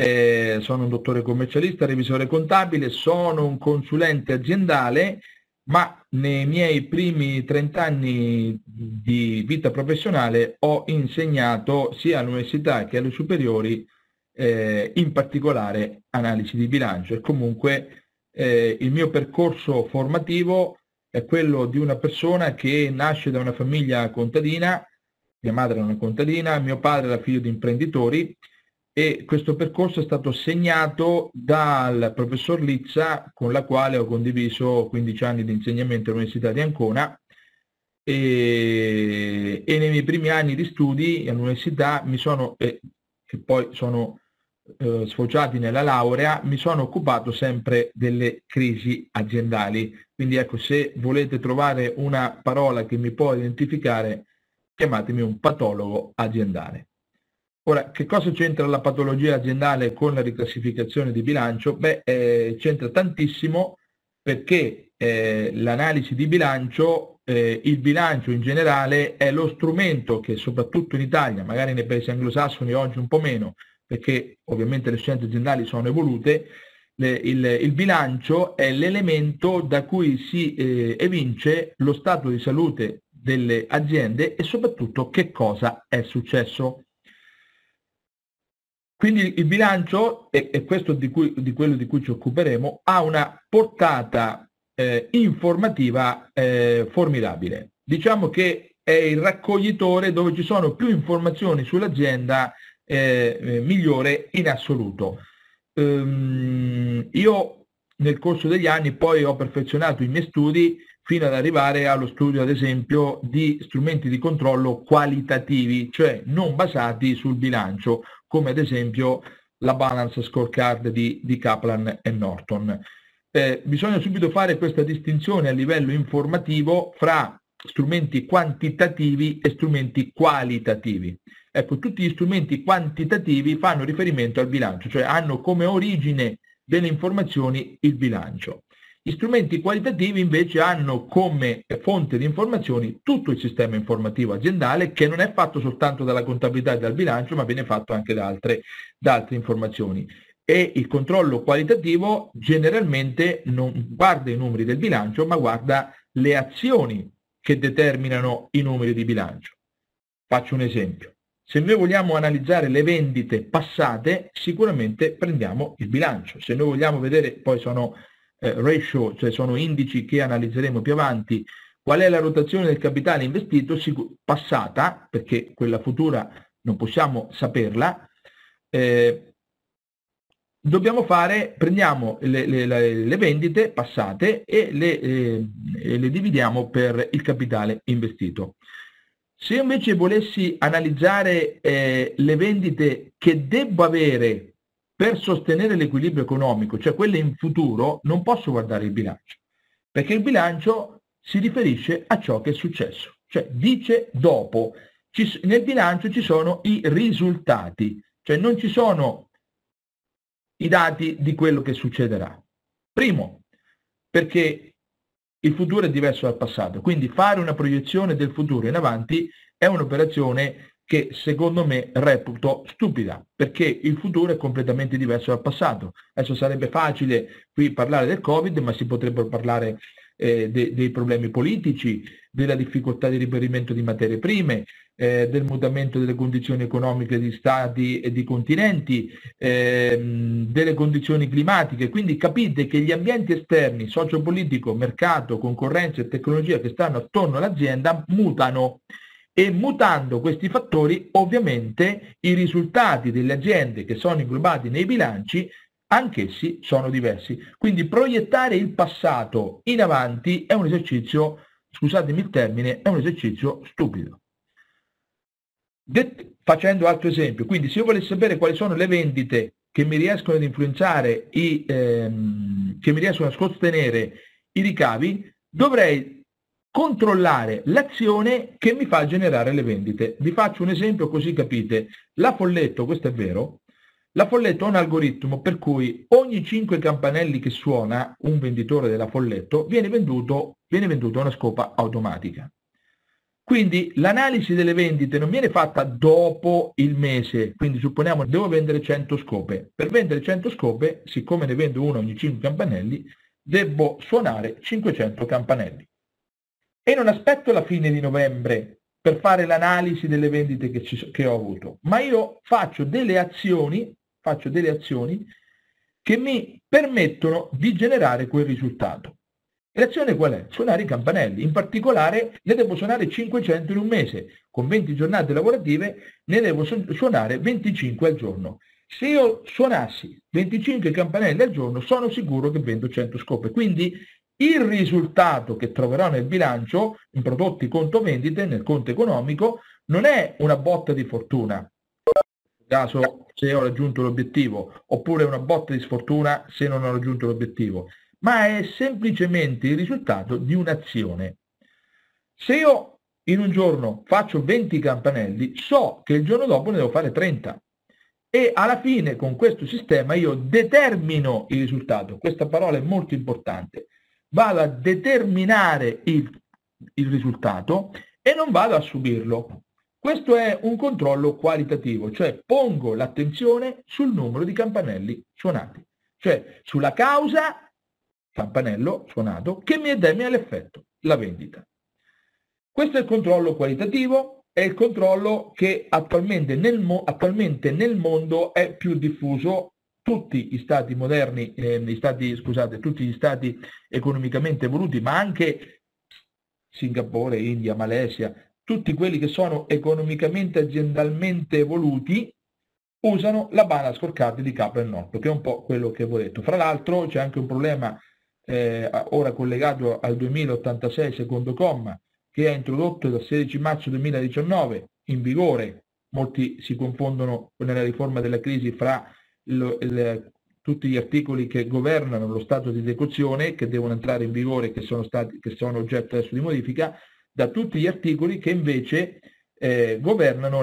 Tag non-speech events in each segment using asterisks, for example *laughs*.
eh, sono un dottore commercialista, revisore contabile, sono un consulente aziendale, ma nei miei primi 30 anni di vita professionale ho insegnato sia all'università che alle superiori, eh, in particolare analisi di bilancio. E comunque eh, il mio percorso formativo è quello di una persona che nasce da una famiglia contadina, mia madre è una contadina, mio padre era figlio di imprenditori e questo percorso è stato segnato dal professor Lizza con la quale ho condiviso 15 anni di insegnamento all'Università di Ancona e, e nei miei primi anni di studi all'università mi sono, e, che poi sono eh, sfociati nella laurea, mi sono occupato sempre delle crisi aziendali. Quindi ecco, se volete trovare una parola che mi può identificare, chiamatemi un patologo aziendale. Ora, che cosa c'entra la patologia aziendale con la riclassificazione di bilancio? Beh, eh, c'entra tantissimo perché eh, l'analisi di bilancio, eh, il bilancio in generale è lo strumento che soprattutto in Italia, magari nei paesi anglosassoni oggi un po' meno, perché ovviamente le scienze aziendali sono evolute, le, il, il, bilancio è l'elemento da cui si eh, evince lo stato di salute delle aziende e soprattutto che cosa è successo. Quindi il bilancio, e, questo di, cui, di, quello di cui ci occuperemo, ha una portata eh, informativa eh, formidabile. Diciamo che è il raccoglitore dove ci sono più informazioni sull'azienda eh, eh migliore in assoluto. Um, io nel corso degli anni poi ho perfezionato i miei studi fino ad arrivare allo studio, ad esempio, di strumenti di controllo qualitativi, cioè non basati sul bilancio, come ad esempio la balance scorecard di, di Kaplan e Norton. Eh, bisogna subito fare questa distinzione a livello informativo fra strumenti quantitativi e strumenti qualitativi. Ecco, tutti gli strumenti quantitativi fanno riferimento al bilancio, cioè hanno come origine delle informazioni il bilancio. Gli strumenti qualitativi invece hanno come fonte di informazioni tutto il sistema informativo aziendale che non è fatto soltanto dalla contabilità e dal bilancio ma viene fatto anche da altre, da altre informazioni. E il controllo qualitativo generalmente non guarda i numeri del bilancio ma guarda le azioni che determinano i numeri di bilancio. Faccio un esempio. Se noi vogliamo analizzare le vendite passate, sicuramente prendiamo il bilancio. Se noi vogliamo vedere, poi sono eh, ratio, cioè sono indici che analizzeremo più avanti, qual è la rotazione del capitale investito? Passata, perché quella futura non possiamo saperla, eh, dobbiamo fare, prendiamo le, le, le vendite passate e le, eh, le, dividiamo per il capitale investito. Se invece volessi analizzare eh, le vendite che devo avere per sostenere l'equilibrio economico, cioè quelle in futuro, non posso guardare il bilancio, perché il bilancio si riferisce a ciò che è successo, cioè dice dopo. Ci, nel bilancio ci sono i risultati, cioè non ci sono i dati di quello che succederà. Primo, perché il futuro è diverso dal passato, quindi fare una proiezione del futuro in avanti è un'operazione che secondo me reputo stupida, perché il futuro è completamente diverso dal passato. Adesso sarebbe facile qui parlare del Covid, ma si potrebbero parlare eh, de- dei problemi politici, della difficoltà di riperimento di materie prime, eh, del mutamento delle condizioni economiche di stati e di continenti, ehm, delle condizioni climatiche. Quindi capite che gli ambienti esterni, sociopolitico, mercato, concorrenza e tecnologia che stanno attorno all'azienda mutano e mutando questi fattori ovviamente i risultati delle aziende che sono inglobati nei bilanci anch'essi sono diversi. Quindi proiettare il passato in avanti è un esercizio, scusatemi il termine, è un esercizio stupido. Det- facendo altro esempio, quindi se io volessi sapere quali sono le vendite che mi riescono ad influenzare, i, ehm, che mi riescono a sostenere i ricavi, dovrei controllare l'azione che mi fa generare le vendite. Vi faccio un esempio così capite. La Folletto, questo è vero, la Folletto ha un algoritmo per cui ogni 5 campanelli che suona un venditore della Folletto viene venduto, viene venduto una scopa automatica. Quindi l'analisi delle vendite non viene fatta dopo il mese, quindi supponiamo devo vendere 100 scope. Per vendere 100 scope, siccome ne vendo uno ogni 5 campanelli, devo suonare 500 campanelli. E non aspetto la fine di novembre per fare l'analisi delle vendite che, ci, che ho avuto, ma io faccio delle azioni, faccio delle azioni che mi permettono di generare quel risultato. L'azione qual è? Suonare i campanelli. In particolare ne devo suonare 500 in un mese. Con 20 giornate lavorative ne devo suonare 25 al giorno. Se io suonassi 25 campanelli al giorno sono sicuro che vendo 100 scope. Quindi il risultato che troverò nel bilancio, in prodotti conto vendite, nel conto economico, non è una botta di fortuna, caso se ho raggiunto l'obiettivo, oppure una botta di sfortuna se non ho raggiunto l'obiettivo ma è semplicemente il risultato di un'azione. Se io in un giorno faccio 20 campanelli, so che il giorno dopo ne devo fare 30 e alla fine con questo sistema io determino il risultato. Questa parola è molto importante. Vado a determinare il, il risultato e non vado a subirlo. Questo è un controllo qualitativo, cioè pongo l'attenzione sul numero di campanelli suonati, cioè sulla causa campanello suonato che mi determina l'effetto, la vendita. Questo è il controllo qualitativo, è il controllo che attualmente nel, attualmente nel mondo è più diffuso tutti gli stati moderni, eh, gli stati, scusate, tutti gli stati economicamente evoluti, ma anche Singapore, India, Malesia, tutti quelli che sono economicamente aziendalmente evoluti, usano la banda scorcata di Capra del Nord, che è un po' quello che avevo detto. Fra l'altro c'è anche un problema eh, ora collegato al 2086 secondo comma, che ha introdotto dal 16 marzo 2019 in vigore, molti si confondono nella riforma della crisi fra il, il, tutti gli articoli che governano lo stato di esecuzione, che devono entrare in vigore, che sono, stati, che sono oggetto adesso di modifica, da tutti gli articoli che invece eh, governano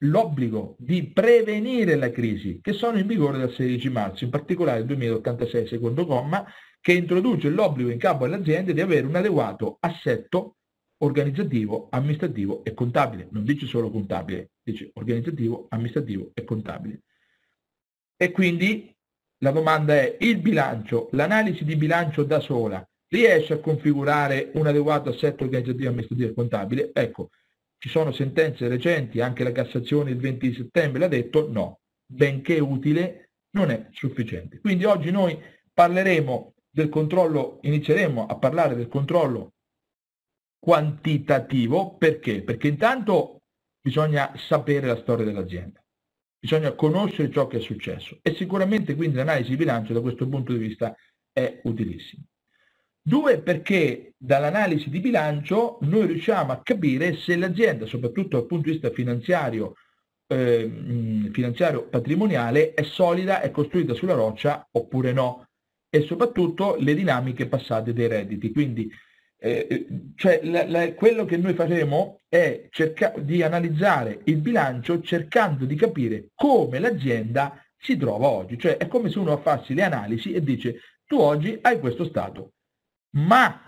l'obbligo di prevenire la crisi, che sono in vigore dal 16 marzo, in particolare il 2086 secondo comma, che introduce l'obbligo in capo alle aziende di avere un adeguato assetto organizzativo, amministrativo e contabile. Non dice solo contabile, dice organizzativo, amministrativo e contabile. E quindi la domanda è, il bilancio, l'analisi di bilancio da sola, riesce a configurare un adeguato assetto organizzativo, amministrativo e contabile? Ecco, ci sono sentenze recenti, anche la Cassazione il 20 settembre l'ha detto, no, benché utile, non è sufficiente. Quindi oggi noi parleremo del controllo, inizieremo a parlare del controllo quantitativo, perché? Perché intanto bisogna sapere la storia dell'azienda, bisogna conoscere ciò che è successo e sicuramente quindi l'analisi di bilancio da questo punto di vista è utilissima. Due, perché dall'analisi di bilancio noi riusciamo a capire se l'azienda, soprattutto dal punto di vista finanziario, eh, finanziario patrimoniale, è solida, è costruita sulla roccia oppure no e soprattutto le dinamiche passate dei redditi. Quindi eh, cioè, la, la, quello che noi faremo è cercare di analizzare il bilancio cercando di capire come l'azienda si trova oggi. Cioè è come se uno facesse le analisi e dice tu oggi hai questo stato, ma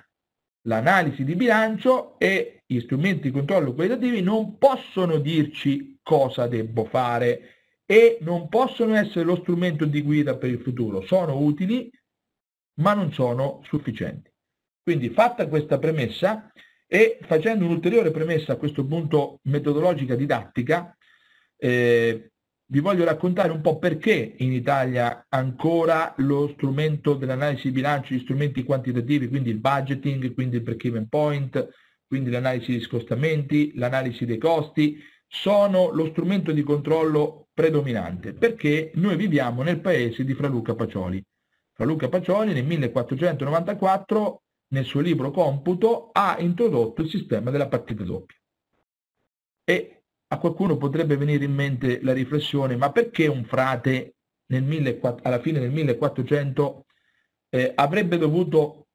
l'analisi di bilancio e gli strumenti di controllo qualitativi non possono dirci cosa devo fare e non possono essere lo strumento di guida per il futuro. Sono utili, ma non sono sufficienti. Quindi fatta questa premessa e facendo un'ulteriore premessa a questo punto metodologica didattica, eh, vi voglio raccontare un po' perché in Italia ancora lo strumento dell'analisi di bilancio, gli strumenti quantitativi, quindi il budgeting, quindi il break-even point, quindi l'analisi di scostamenti, l'analisi dei costi, sono lo strumento di controllo predominante, perché noi viviamo nel paese di Fraluca Pacioli. Fra Luca Pacioli nel 1494 nel suo libro Computo ha introdotto il sistema della partita doppia. E a qualcuno potrebbe venire in mente la riflessione, ma perché un frate nel 1400, alla fine del 1400 eh, avrebbe dovuto,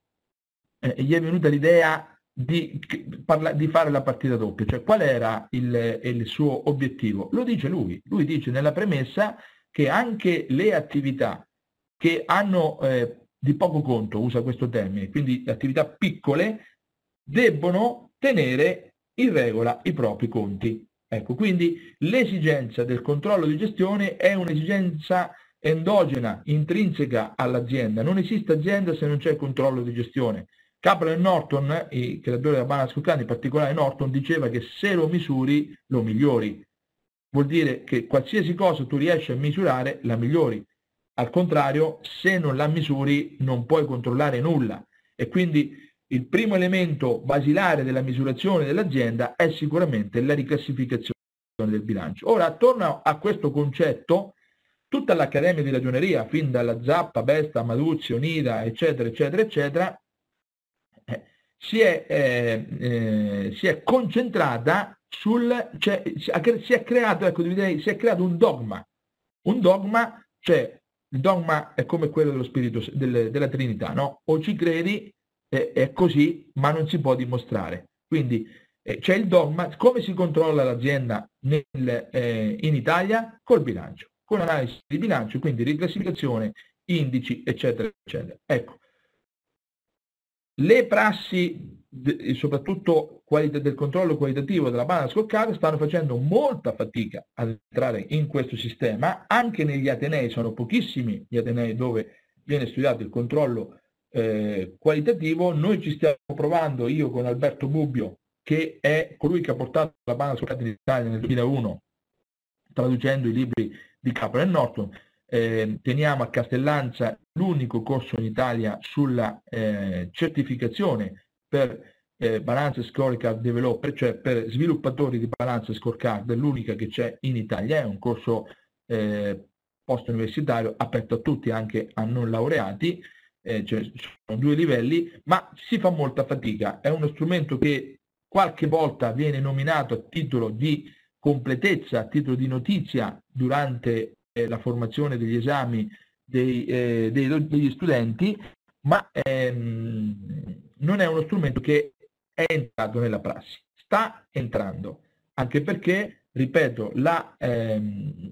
eh, gli è venuta l'idea di, di, fare la partita doppia, cioè qual era il, il suo obiettivo? Lo dice lui, lui dice nella premessa che anche le attività che hanno eh, di poco conto, usa questo termine, quindi attività piccole, debbono tenere in regola i propri conti. Ecco, quindi l'esigenza del controllo di gestione è un'esigenza endogena, intrinseca all'azienda. Non esiste azienda se non c'è controllo di gestione. Kaplan e Norton, i creatori della banana scoccante, in particolare Norton, diceva che se lo misuri, lo migliori. Vuol dire che qualsiasi cosa tu riesci a misurare, la migliori. Al contrario, se non la misuri, non puoi controllare nulla. E quindi il primo elemento basilare della misurazione dell'azienda è sicuramente la riclassificazione del bilancio. Ora, attorno a questo concetto, tutta l'Accademia di Ragioneria, fin dalla Zappa, Besta, Maduzzi, Onida, eccetera, eccetera, eccetera, eh, si, è, eh, eh, si, è, concentrata sul, cioè, si, è creato, ecco, si è creato un dogma. Un dogma, cioè, il dogma è come quello dello spirito, del, della Trinità, no? O ci credi è, è così, ma non si può dimostrare. Quindi eh, c'è il dogma, come si controlla l'azienda nel, eh, in Italia? Col bilancio, con analisi di bilancio, quindi riclassificazione, indici, eccetera, eccetera. Ecco, le prassi, soprattutto del controllo qualitativo della banana scoccata, stanno facendo molta fatica ad entrare in questo sistema, anche negli Atenei, sono pochissimi gli Atenei dove viene studiato il controllo eh, qualitativo, noi ci stiamo provando, io con Alberto Bubbio, che è colui che ha portato la banda scoperta in Italia nel 2001, traducendo i libri di Capra e Norton, eh, teniamo a Castellanza l'unico corso in Italia sulla eh, certificazione per eh, Balance Scorecard Developer, cioè per sviluppatori di Balance Scorecard, l'unica che c'è in Italia, è un corso eh, post-universitario aperto a tutti, anche a non laureati, eh, cioè, sono due livelli, ma si fa molta fatica. È uno strumento che qualche volta viene nominato a titolo di completezza, a titolo di notizia durante eh, la formazione degli esami dei, eh, dei, degli studenti, ma ehm, non è uno strumento che è entrato nella prassi. Sta entrando, anche perché, ripeto, la, ehm,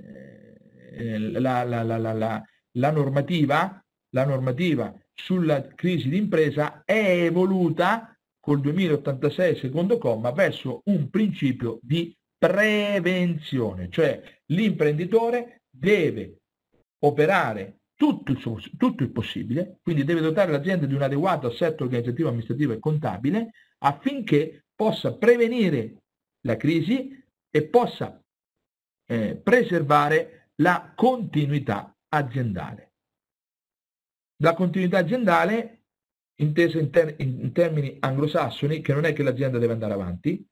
eh, la, la, la normativa normativa sulla crisi d'impresa è evoluta col 2086 secondo comma verso un principio di prevenzione, cioè l'imprenditore deve operare tutto il, suo, tutto il possibile, quindi deve dotare l'azienda di un adeguato assetto organizzativo, amministrativo e contabile affinché possa prevenire la crisi e possa eh, preservare la continuità aziendale. La continuità aziendale, intesa in, ter in termini anglosassoni, che non è che l'azienda deve andare avanti,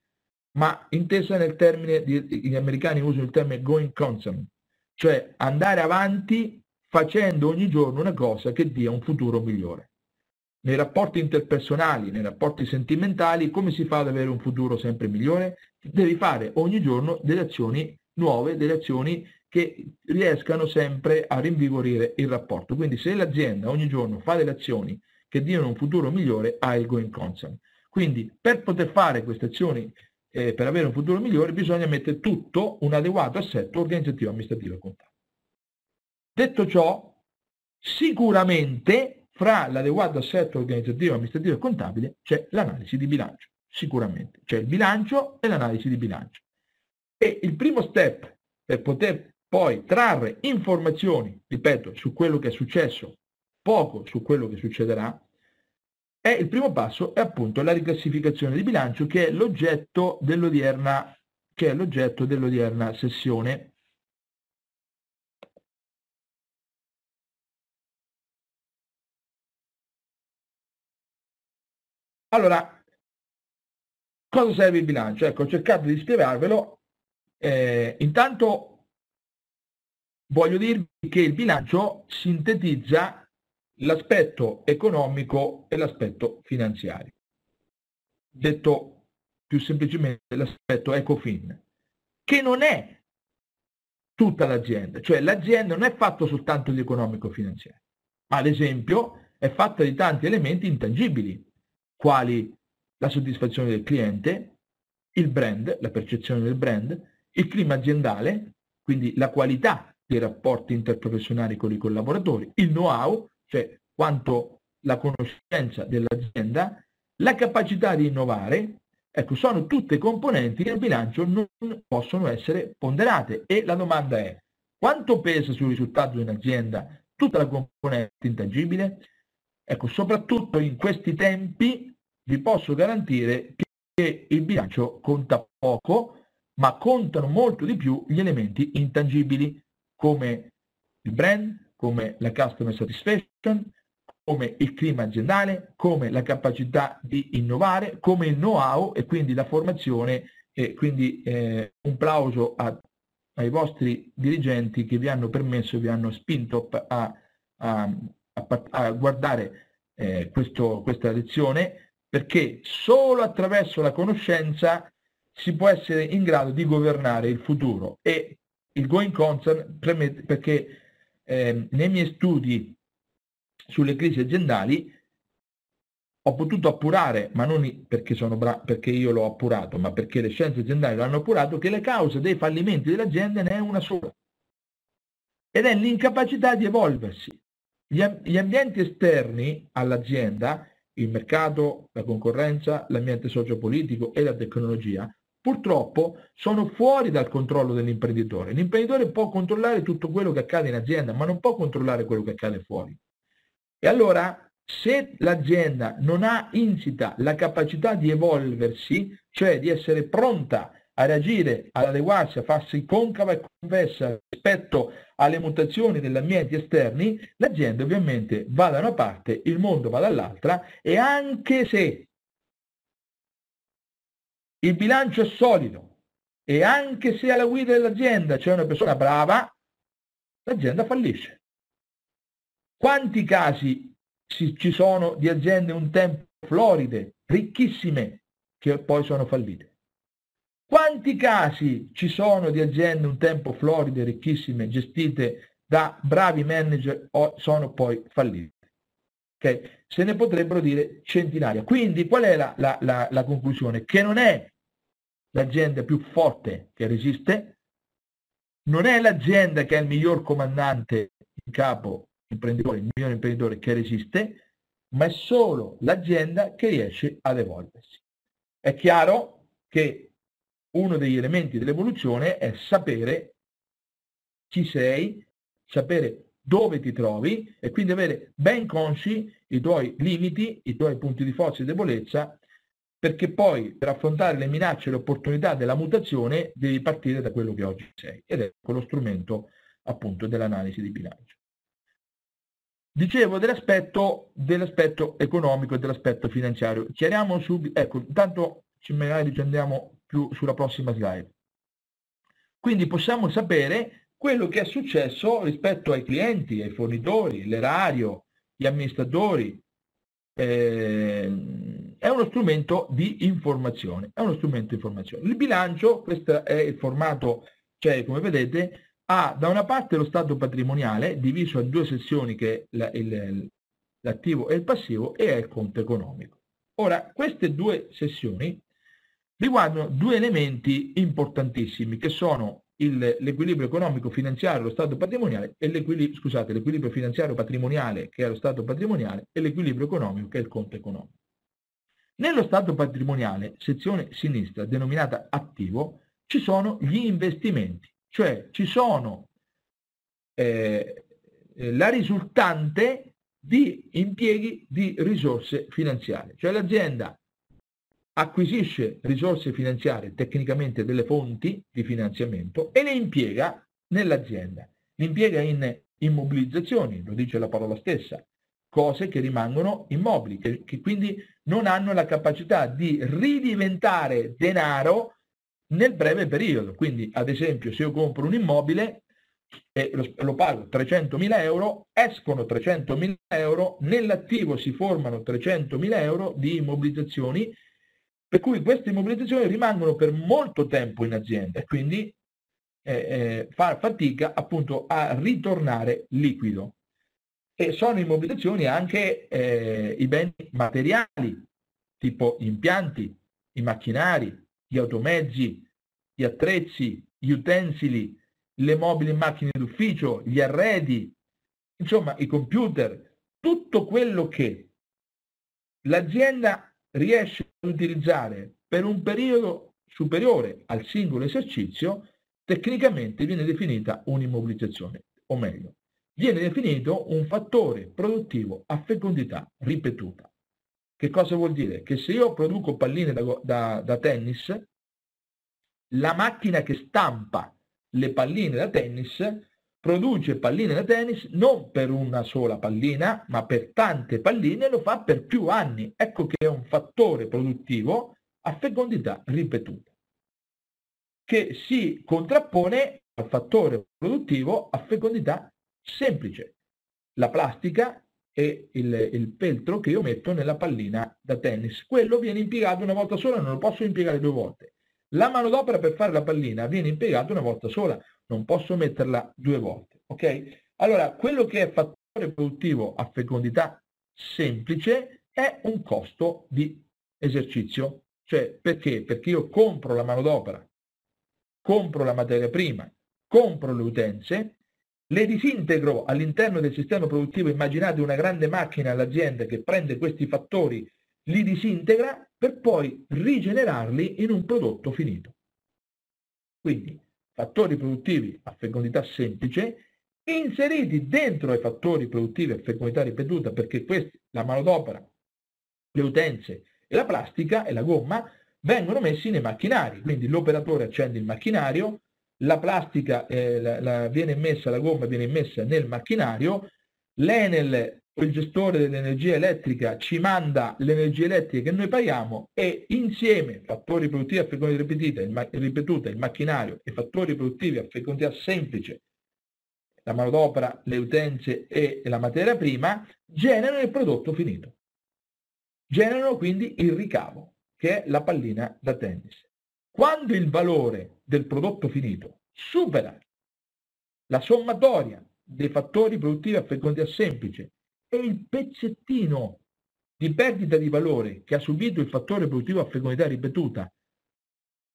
ma intesa nel termine, gli americani usano il termine going concern, cioè andare avanti facendo ogni giorno una cosa che dia un futuro migliore. Nei rapporti interpersonali, nei rapporti sentimentali, come si fa ad avere un futuro sempre migliore? Devi fare ogni giorno delle azioni nuove, delle azioni che riescano sempre a rinvigorire il rapporto. Quindi se l'azienda ogni giorno fa delle azioni che diano un futuro migliore, ha il going concern. Quindi per poter fare queste azioni, eh, per avere un futuro migliore, bisogna mettere tutto un adeguato assetto organizzativo, amministrativo e contabile. Detto ciò, sicuramente fra l'adeguato assetto organizzativo, amministrativo e contabile c'è l'analisi di bilancio. Sicuramente. C'è il bilancio e l'analisi di bilancio. E il primo step per poter poi trarre informazioni, ripeto, su quello che è successo, poco su quello che succederà, è il primo passo è appunto la riclassificazione di bilancio che è l'oggetto dell'odierna, dell'odierna sessione. Allora, cosa serve il bilancio? Ecco, ho cercato di spiegarvelo. Eh, intanto voglio dirvi che il bilancio sintetizza l'aspetto economico e l'aspetto finanziario. Detto più semplicemente l'aspetto ECOFIN, che non è tutta l'azienda, cioè l'azienda non è fatta soltanto di economico-finanziario, ma ad esempio è fatta di tanti elementi intangibili, quali la soddisfazione del cliente, il brand, la percezione del brand, il clima aziendale, quindi la qualità dei rapporti interprofessionali con i collaboratori, il know-how, cioè quanto la conoscenza dell'azienda, la capacità di innovare, Ecco, sono tutte componenti che nel bilancio non possono essere ponderate e la domanda è quanto pesa sul risultato di un'azienda tutta la componente intangibile? Ecco, soprattutto in questi tempi vi posso garantire che il bilancio conta poco, ma contano molto di più gli elementi intangibili come il brand, come la customer satisfaction, come il clima aziendale, come la capacità di innovare, come il know-how e quindi la formazione e quindi eh, un plauso a, ai vostri dirigenti che vi hanno permesso, vi hanno spinto a, a, a guardare eh, questo, questa lezione perché solo attraverso la conoscenza si può essere in grado di governare il futuro e il going concern permette perché eh, nei miei studi sulle crisi aziendali ho potuto appurare, ma non perché, sono bra- perché io l'ho appurato, ma perché le scienze aziendali lo hanno appurato, che le cause dei fallimenti delle aziende ne è una sola. Ed è l'incapacità di evolversi. Gli, gli ambienti esterni all'azienda, il mercato, la concorrenza, l'ambiente sociopolitico e la tecnologia, purtroppo sono fuori dal controllo dell'imprenditore. L'imprenditore può controllare tutto quello che accade in azienda, ma non può controllare quello che accade fuori. E allora, se l'azienda non ha insita la capacità di evolversi, cioè di essere pronta a reagire, ad adeguarsi, a farsi concava e convessa rispetto alle mutazioni degli ambienti esterni, l'azienda ovviamente va da una parte, il mondo va dall'altra e anche se il bilancio è solido e anche se alla guida dell'azienda c'è una persona brava, l'azienda fallisce. Quanti casi ci sono di aziende un tempo floride, ricchissime, che poi sono fallite? Quanti casi ci sono di aziende un tempo floride, ricchissime, gestite da bravi manager o sono poi fallite? Okay? Se ne potrebbero dire centinaia. Quindi qual è la, la, la, la conclusione? Che non è l'azienda più forte che resiste, non è l'azienda che è il miglior comandante in capo imprenditore, il migliore imprenditore che resiste, ma è solo l'azienda che riesce ad evolversi. È chiaro che uno degli elementi dell'evoluzione è sapere chi sei, sapere dove ti trovi e quindi avere ben consci i tuoi limiti, i tuoi punti di forza e debolezza, perché poi per affrontare le minacce e le opportunità della mutazione devi partire da quello che oggi sei ed è quello strumento appunto dell'analisi di bilancio. Dicevo dell'aspetto, dell'aspetto economico e dell'aspetto finanziario. Chiariamo subito, ecco, intanto ci magari ci andiamo più sulla prossima slide. Quindi possiamo sapere quello che è successo rispetto ai clienti, ai fornitori, l'erario, gli amministratori. Eh, è uno strumento di informazione. È uno strumento di informazione. Il bilancio, questo è il formato, cioè come vedete, ha da una parte lo stato patrimoniale diviso a due sezioni che l'attivo e il passivo e è il conto economico. Ora, queste due sessioni riguardano due elementi importantissimi che sono l'equilibrio economico finanziario, lo stato patrimoniale e l'equilibrio, scusate, l'equilibrio finanziario patrimoniale che è lo stato patrimoniale e l'equilibrio economico che è il conto economico. Nello stato patrimoniale, sezione sinistra denominata attivo, ci sono gli investimenti cioè ci sono eh, eh, la risultante di impieghi di risorse finanziarie, cioè l'azienda acquisisce risorse finanziarie, tecnicamente delle fonti di finanziamento, e le impiega nell'azienda. Le impiega in immobilizzazioni, lo dice la parola stessa, cose che rimangono immobili, che, che quindi non hanno la capacità di ridiventare denaro nel breve periodo. Quindi, ad esempio, se io compro un immobile e lo, lo pago 300.000 euro, escono 300.000 euro, nell'attivo si formano 300.000 euro di immobilizzazioni, per cui queste immobilizzazioni rimangono per molto tempo in azienda e quindi eh, eh, fa fatica appunto a ritornare liquido. E sono immobilizzazioni anche eh, i beni materiali, tipo impianti, i macchinari, gli automezzi, gli attrezzi, gli utensili, le mobili macchine d'ufficio, gli arredi, insomma i computer, tutto quello che l'azienda riesce utilizzare per un periodo superiore al singolo esercizio, tecnicamente viene definita un'immobilizzazione, o meglio, viene definito un fattore produttivo a fecondità ripetuta. Che cosa vuol dire? Che se io produco palline da, da, da tennis, la macchina che stampa le palline da tennis produce palline da tennis non per una sola pallina, ma per tante palline e lo fa per più anni. Ecco che è un fattore produttivo a fecondità ripetuta, che si contrappone al fattore produttivo a fecondità semplice. La plastica e il, il, peltro che io metto nella pallina da tennis. Quello viene impiegato una volta sola, non lo posso impiegare due volte. La manodopera per fare la pallina viene impiegata una volta sola, non posso metterla due volte. Ok? Allora, quello che è fattore produttivo a fecondità semplice è un costo di esercizio. Cioè, perché? Perché io compro la manodopera, compro la materia prima, compro le utenze, le disintegro all'interno del sistema produttivo. Immaginate una grande macchina all'azienda che prende questi fattori, li disintegra per poi rigenerarli in un prodotto finito. Quindi fattori produttivi a fecondità semplice inseriti dentro ai fattori produttivi a fecondità ripetuta perché questi, la manodopera, le utenze e la plastica e la gomma vengono messi nei macchinari. Quindi l'operatore accende il macchinario, la plastica eh, la, la, viene messa, la gomma viene messa nel macchinario, l'Enel il gestore dell'energia elettrica ci manda l'energia elettrica che noi paghiamo e insieme fattori produttivi a fecondità ripetuta, il, ripetuta, il macchinario e fattori produttivi a fecondità semplice, la manodopera, le utenze e la materia prima, generano il prodotto finito. Generano quindi il ricavo, che è la pallina da tennis. Quando il valore del prodotto finito supera la sommatoria dei fattori produttivi a fecondità semplice e il pezzettino di perdita di valore che ha subito il fattore produttivo a fecondità ripetuta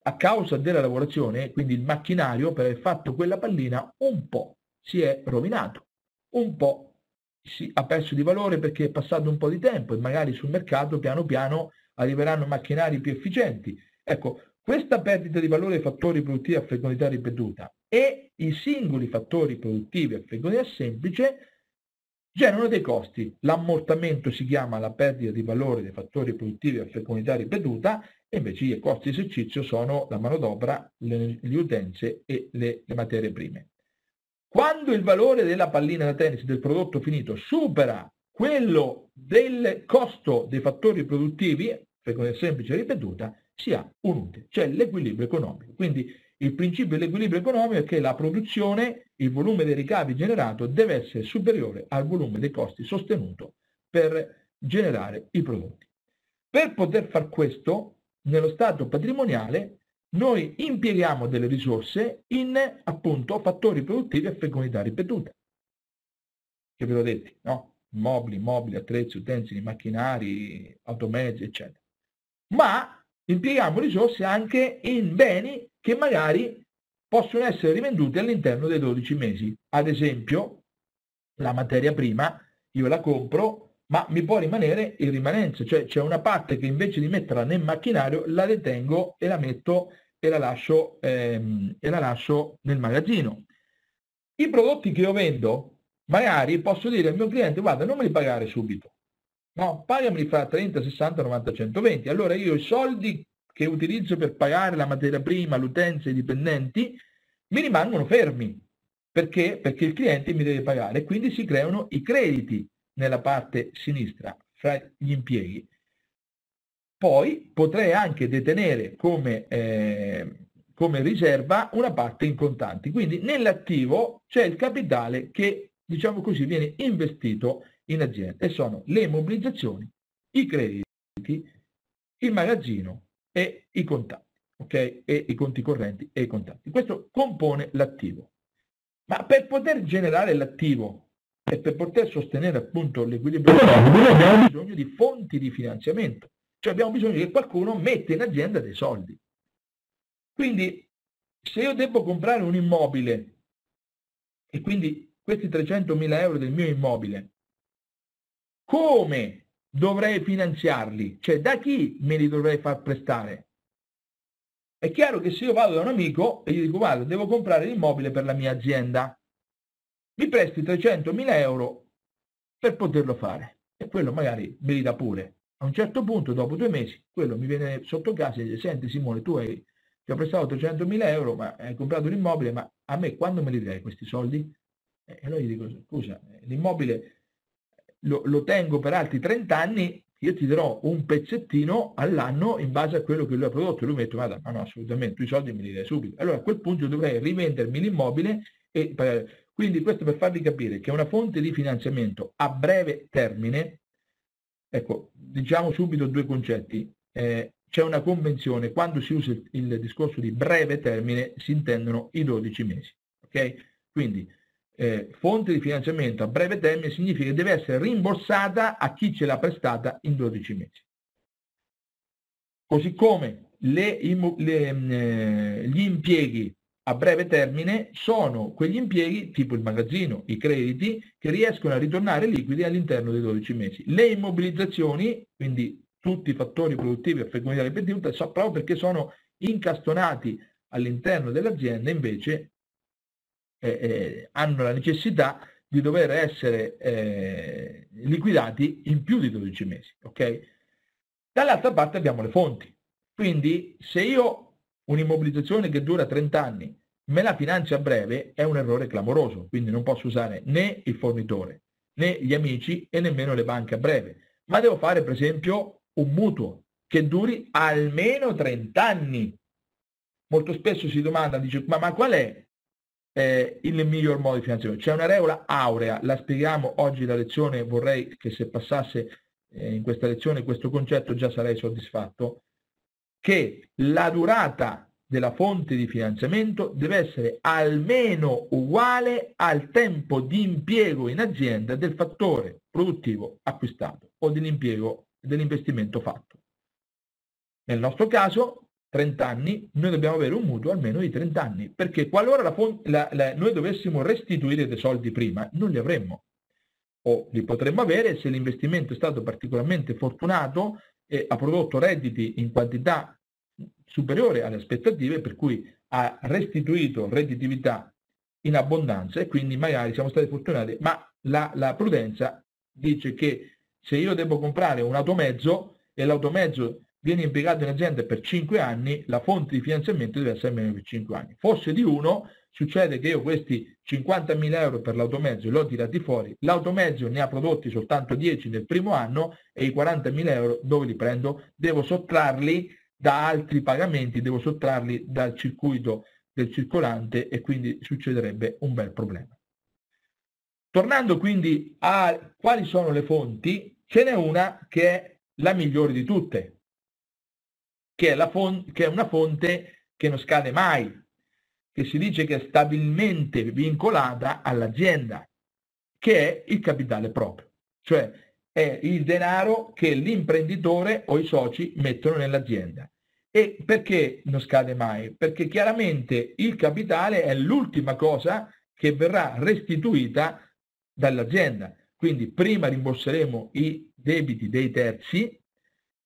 a causa della lavorazione, quindi il macchinario per aver fatto quella pallina, un po' si è rovinato, un po' si ha perso di valore perché è passato un po' di tempo e magari sul mercato piano piano arriveranno macchinari più efficienti. Ecco, questa perdita di valore dei fattori produttivi a fecondità ripetuta e i singoli fattori produttivi a fecondità semplice generano dei costi. L'ammortamento si chiama la perdita di valore dei fattori produttivi a fecondità ripetuta e invece i costi di esercizio sono la manodopera, le, le utenze e le, le materie prime. Quando il valore della pallina da tennis del prodotto finito supera quello del costo dei fattori produttivi, fecondità semplice ripetuta, si ha un utile, cioè l'equilibrio economico. Quindi il principio dell'equilibrio economico è che la produzione, il volume dei ricavi generato deve essere superiore al volume dei costi sostenuto per generare i prodotti. Per poter far questo, nello stato patrimoniale, noi impieghiamo delle risorse in appunto fattori produttivi a fecondità ripetuta. Che ve l'ho detto, no? Mobili, mobili, attrezzi, utensili, macchinari, automezzi, eccetera. Ma impieghiamo risorse anche in beni che magari possono essere rivenduti all'interno dei 12 mesi. Ad esempio, la materia prima io la compro, ma mi può rimanere in rimanenza, cioè c'è una parte che invece di metterla nel macchinario la detengo e la metto e la lascio, ehm, e la lascio nel magazzino. I prodotti che io vendo, magari posso dire al mio cliente, guarda, non me li pagare subito, no, pagameli fra 30, 60, 90, 120. Allora io i soldi che utilizzo per pagare la materia prima, l'utenza, i dipendenti, mi rimangono fermi. Perché? Perché il cliente mi deve pagare quindi si creano i crediti nella parte sinistra fra gli impieghi. Poi potrei anche detenere come, eh, come riserva una parte in contanti. Quindi nell'attivo c'è il capitale che, diciamo così, viene investito in azienda e sono le immobilizzazioni, i crediti, il magazzino e i contanti, ok? E i conti correnti e i contanti. Questo compone l'attivo. Ma per poter generare l'attivo e per poter sostenere appunto l'equilibrio economico abbiamo bisogno di fonti di finanziamento, cioè abbiamo bisogno che qualcuno metta in azienda dei soldi. Quindi se io devo comprare un immobile e quindi questi 300.000 euro del mio immobile, come dovrei finanziarli? Cioè da chi me li dovrei far prestare? È chiaro che se io vado da un amico e gli dico guarda devo comprare l'immobile per la mia azienda, mi presti 300.000 euro per poterlo fare e quello magari me li dà pure. A un certo punto, dopo due mesi, quello mi viene sotto casa e dice senti Simone tu hai, ti ho prestato 300.000 euro ma hai comprato l'immobile ma a me quando me li dai questi soldi? E allora gli dico scusa l'immobile lo, lo tengo per altri 30 anni io ti darò un pezzettino all'anno in base a quello che lui ha prodotto. Lui mi ha detto, ma no, assolutamente, i soldi me li dai subito. Allora a quel punto dovrei rivendermi l'immobile e quindi questo per farvi capire che una fonte di finanziamento a breve termine, ecco, diciamo subito due concetti. Eh, c'è una convenzione, quando si usa il, il discorso di breve termine si intendono i 12 mesi. Ok? Quindi eh, fonte di finanziamento a breve termine significa che deve essere rimborsata a chi ce l'ha prestata in 12 mesi. Così come le, le, eh, gli impieghi a breve termine sono quegli impieghi tipo il magazzino, i crediti, che riescono a ritornare liquidi all'interno dei 12 mesi. Le immobilizzazioni, quindi tutti i fattori produttivi a fecondità ripetuta, proprio perché sono incastonati all'interno dell'azienda, invece eh, eh, hanno la necessità di dover essere eh, liquidati in più di 12 mesi. Okay? Dall'altra parte abbiamo le fonti. Quindi se io un'immobilizzazione che dura 30 anni me la finanzio a breve è un errore clamoroso, quindi non posso usare né il fornitore né gli amici e nemmeno le banche a breve, ma devo fare per esempio un mutuo che duri almeno 30 anni. Molto spesso si domanda, dice, ma, ma qual è eh, il miglior modo di finanziamento. C'è una regola aurea, la spieghiamo oggi la lezione, vorrei che se passasse eh, in questa lezione questo concetto già sarei soddisfatto, che la durata della fonte di finanziamento deve essere almeno uguale al tempo di impiego in azienda del fattore produttivo acquistato o dell'impiego dell'investimento fatto. Nel nostro caso 30 anni, noi dobbiamo avere un mutuo almeno di 30 anni, perché qualora la, la, la, noi dovessimo restituire dei soldi prima, non li avremmo. O li potremmo avere se l'investimento è stato particolarmente fortunato e ha prodotto redditi in quantità superiore alle aspettative, per cui ha restituito redditività in abbondanza e quindi magari siamo stati fortunati, ma la, la prudenza dice che se io devo comprare un automezzo e l'automezzo viene impiegato in azienda per 5 anni, la fonte di finanziamento deve essere almeno per 5 anni. Fosse di uno, succede che io questi 50.000 euro per l'automezzo li ho tirati fuori, l'automezzo ne ha prodotti soltanto 10 nel primo anno e i 40.000 euro dove li prendo? Devo sottrarli da altri pagamenti, devo sottrarli dal circuito del circolante e quindi succederebbe un bel problema. Tornando quindi a quali sono le fonti, ce n'è una che è la migliore di tutte, che è, fonte, che è una fonte che non scade mai, che si dice che è stabilmente vincolata all'azienda, che è il capitale proprio, cioè è il denaro che l'imprenditore o i soci mettono nell'azienda. E perché non scade mai? Perché chiaramente il capitale è l'ultima cosa che verrà restituita dall'azienda. Quindi prima rimborseremo i debiti dei terzi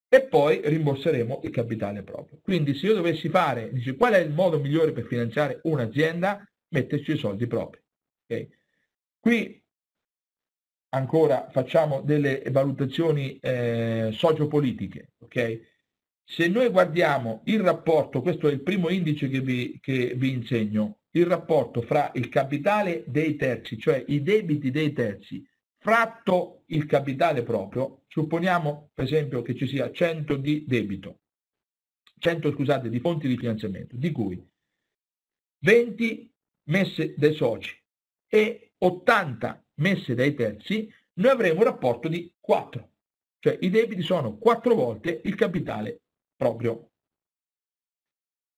e poi rimborseremo il capitale proprio. Quindi se io dovessi fare, dice, qual è il modo migliore per finanziare un'azienda? Metterci i soldi propri. Okay? Qui ancora facciamo delle valutazioni eh, sociopolitiche. Okay? Se noi guardiamo il rapporto, questo è il primo indice che vi, che vi insegno, il rapporto fra il capitale dei terzi, cioè i debiti dei terzi, fratto il capitale proprio, supponiamo per esempio che ci sia 100 di debito, 100 scusate, di fonti di finanziamento, di cui 20 messe dai soci e 80 messe dai terzi, noi avremo un rapporto di 4. Cioè i debiti sono 4 volte il capitale proprio.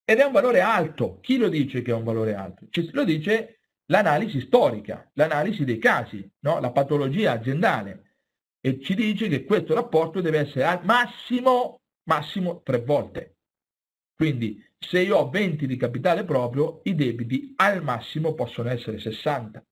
Ed è un valore alto. Chi lo dice che è un valore alto? Ci lo dice l'analisi storica, l'analisi dei casi, no? la patologia aziendale e ci dice che questo rapporto deve essere al massimo, massimo tre volte. Quindi se io ho 20 di capitale proprio, i debiti al massimo possono essere 60.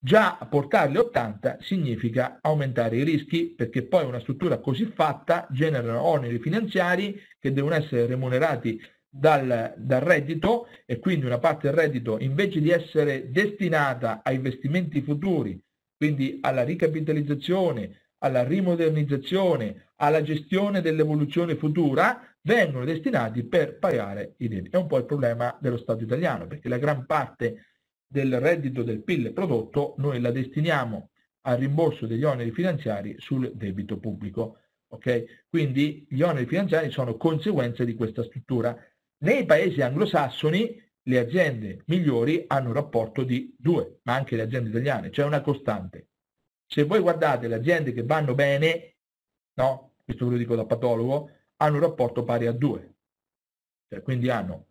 Già portarli a 80 significa aumentare i rischi perché poi una struttura così fatta genera oneri finanziari che devono essere remunerati dal, dal, reddito e quindi una parte del reddito invece di essere destinata a investimenti futuri, quindi alla ricapitalizzazione, alla rimodernizzazione, alla gestione dell'evoluzione futura, vengono destinati per pagare i debiti. È un po' il problema dello Stato italiano, perché la gran parte del reddito del PIL prodotto noi la destiniamo al rimborso degli oneri finanziari sul debito pubblico. Okay? Quindi gli oneri finanziari sono conseguenza di questa struttura. Nei paesi anglosassoni le aziende migliori hanno un rapporto di 2, ma anche le aziende italiane, c'è una costante. Se voi guardate le aziende che vanno bene, no? questo ve lo dico da patologo, hanno un rapporto pari a 2. Cioè, quindi hanno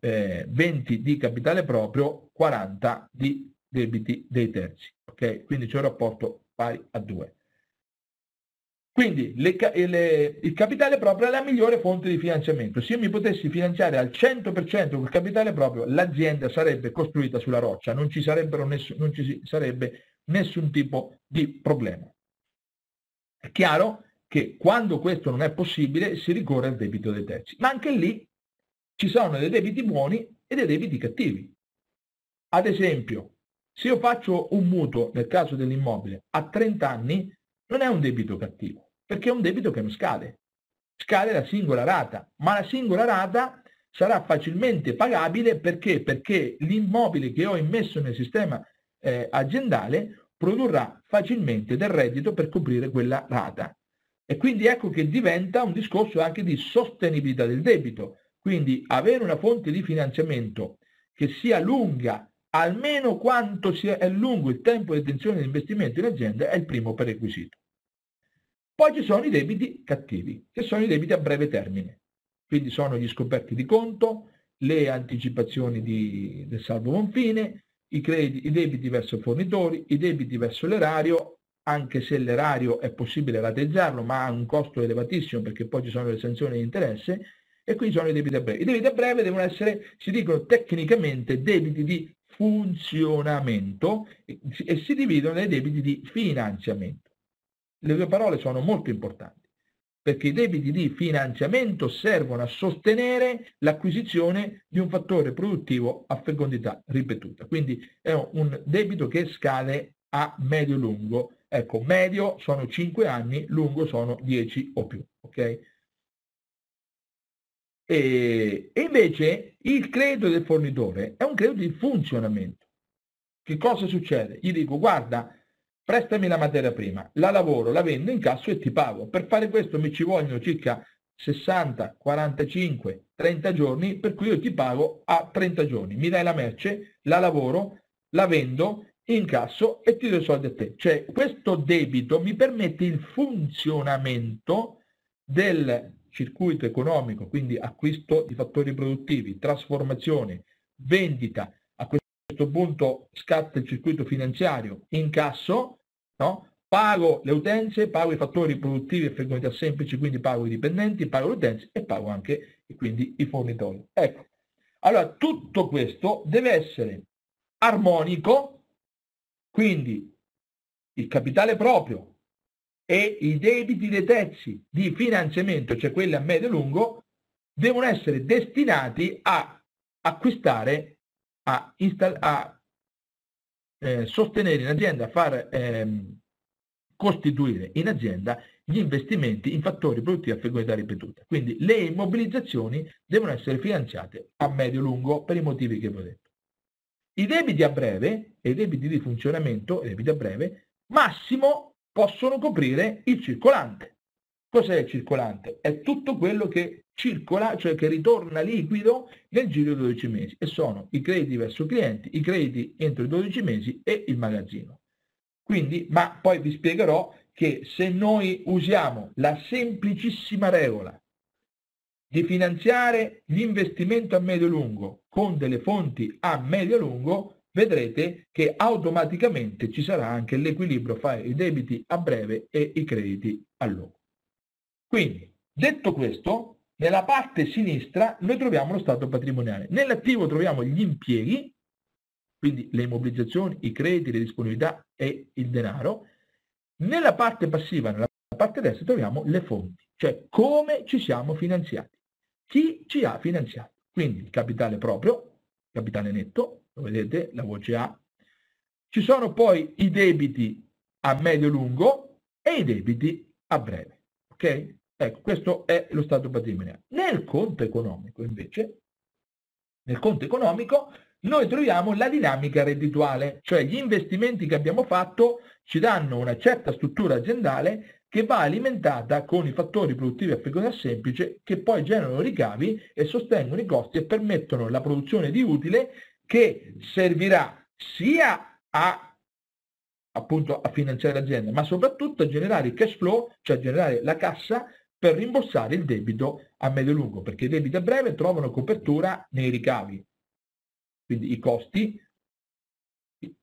eh, 20 di capitale proprio, 40 di debiti dei terzi. Okay? Quindi c'è un rapporto pari a 2. Quindi le, le, il capitale proprio è la migliore fonte di finanziamento. Se io mi potessi finanziare al 100% col capitale proprio, l'azienda sarebbe costruita sulla roccia, non ci, nessun, non ci sarebbe nessun tipo di problema. È chiaro che quando questo non è possibile si ricorre al debito dei terzi. Ma anche lì ci sono dei debiti buoni e dei debiti cattivi. Ad esempio, se io faccio un mutuo nel caso dell'immobile a 30 anni, non è un debito cattivo perché è un debito che non scade. Scade la singola rata, ma la singola rata sarà facilmente pagabile perché? Perché l'immobile che ho immesso nel sistema eh, aziendale produrrà facilmente del reddito per coprire quella rata. E quindi ecco che diventa un discorso anche di sostenibilità del debito. Quindi avere una fonte di finanziamento che sia lunga almeno quanto sia, lungo il tempo di detenzione di investimento in azienda è il primo prerequisito. Poi ci sono i debiti cattivi, che sono i debiti a breve termine. Quindi sono gli scoperti di conto, le anticipazioni di, del salvo confine, i, crediti, i debiti verso fornitori, i debiti verso l'erario, anche se l'erario è possibile rateizzarlo, ma ha un costo elevatissimo perché poi ci sono le sanzioni di interesse, e qui sono i debiti a breve. I debiti a breve devono essere, si dicono tecnicamente, debiti di funzionamento e si dividono nei debiti di finanziamento. Le due parole sono molto importanti perché i debiti di finanziamento servono a sostenere l'acquisizione di un fattore produttivo a fecondità ripetuta. Quindi è un debito che scade a medio-lungo. Ecco, medio sono 5 anni, lungo sono 10 o più. Okay? E, invece il credito del fornitore è un credito di funzionamento. Che cosa succede? Gli dico, guarda, prestami la materia prima, la lavoro, la vendo in casso e ti pago. Per fare questo mi ci vogliono circa 60, 45, 30 giorni, per cui io ti pago a 30 giorni. Mi dai la merce, la lavoro, la vendo, incasso e ti do i soldi a te. Cioè questo debito mi permette il funzionamento del circuito economico, quindi acquisto di fattori produttivi, trasformazione, vendita, questo punto scatta il circuito finanziario, incasso, no? pago le utenze, pago i fattori produttivi e frequentità semplici, quindi pago i dipendenti, pago le utenze e pago anche quindi i fornitori. Ecco, allora tutto questo deve essere armonico, quindi il capitale proprio e i debiti dei terzi di finanziamento, cioè quelli a medio e lungo, devono essere destinati a acquistare a, a eh, sostenere in azienda, a far ehm, costituire in azienda gli investimenti in fattori produttivi a frequentità ripetuta. Quindi le immobilizzazioni devono essere finanziate a medio-lungo per i motivi che vi ho detto. I debiti a breve e i debiti di funzionamento, i debiti a breve, massimo possono coprire il circolante. Cos'è il circolante? È tutto quello che circola, cioè che ritorna liquido nel giro di 12 mesi e sono i crediti verso clienti, i crediti entro i 12 mesi e il magazzino. Quindi, ma poi vi spiegherò che se noi usiamo la semplicissima regola di finanziare l'investimento a medio-lungo con delle fonti a medio-lungo, vedrete che automaticamente ci sarà anche l'equilibrio fra i debiti a breve e i crediti a lungo. Quindi, detto questo, nella parte sinistra noi troviamo lo stato patrimoniale. Nell'attivo troviamo gli impieghi, quindi le immobilizzazioni, i crediti, le disponibilità e il denaro. Nella parte passiva, nella parte destra, troviamo le fonti, cioè come ci siamo finanziati, chi ci ha finanziato. Quindi il capitale proprio, capitale netto, lo vedete, la voce A. Ci sono poi i debiti a medio-lungo e i debiti a breve. Ok? Ecco, questo è lo stato patrimoniale. Nel conto economico, invece, nel conto economico noi troviamo la dinamica reddituale, cioè gli investimenti che abbiamo fatto ci danno una certa struttura aziendale che va alimentata con i fattori produttivi a frequenza semplice che poi generano ricavi e sostengono i costi e permettono la produzione di utile che servirà sia a appunto a finanziare l'azienda, ma soprattutto a generare il cash flow, cioè a generare la cassa per rimborsare il debito a medio-lungo, perché i debiti a breve trovano copertura nei ricavi. Quindi i costi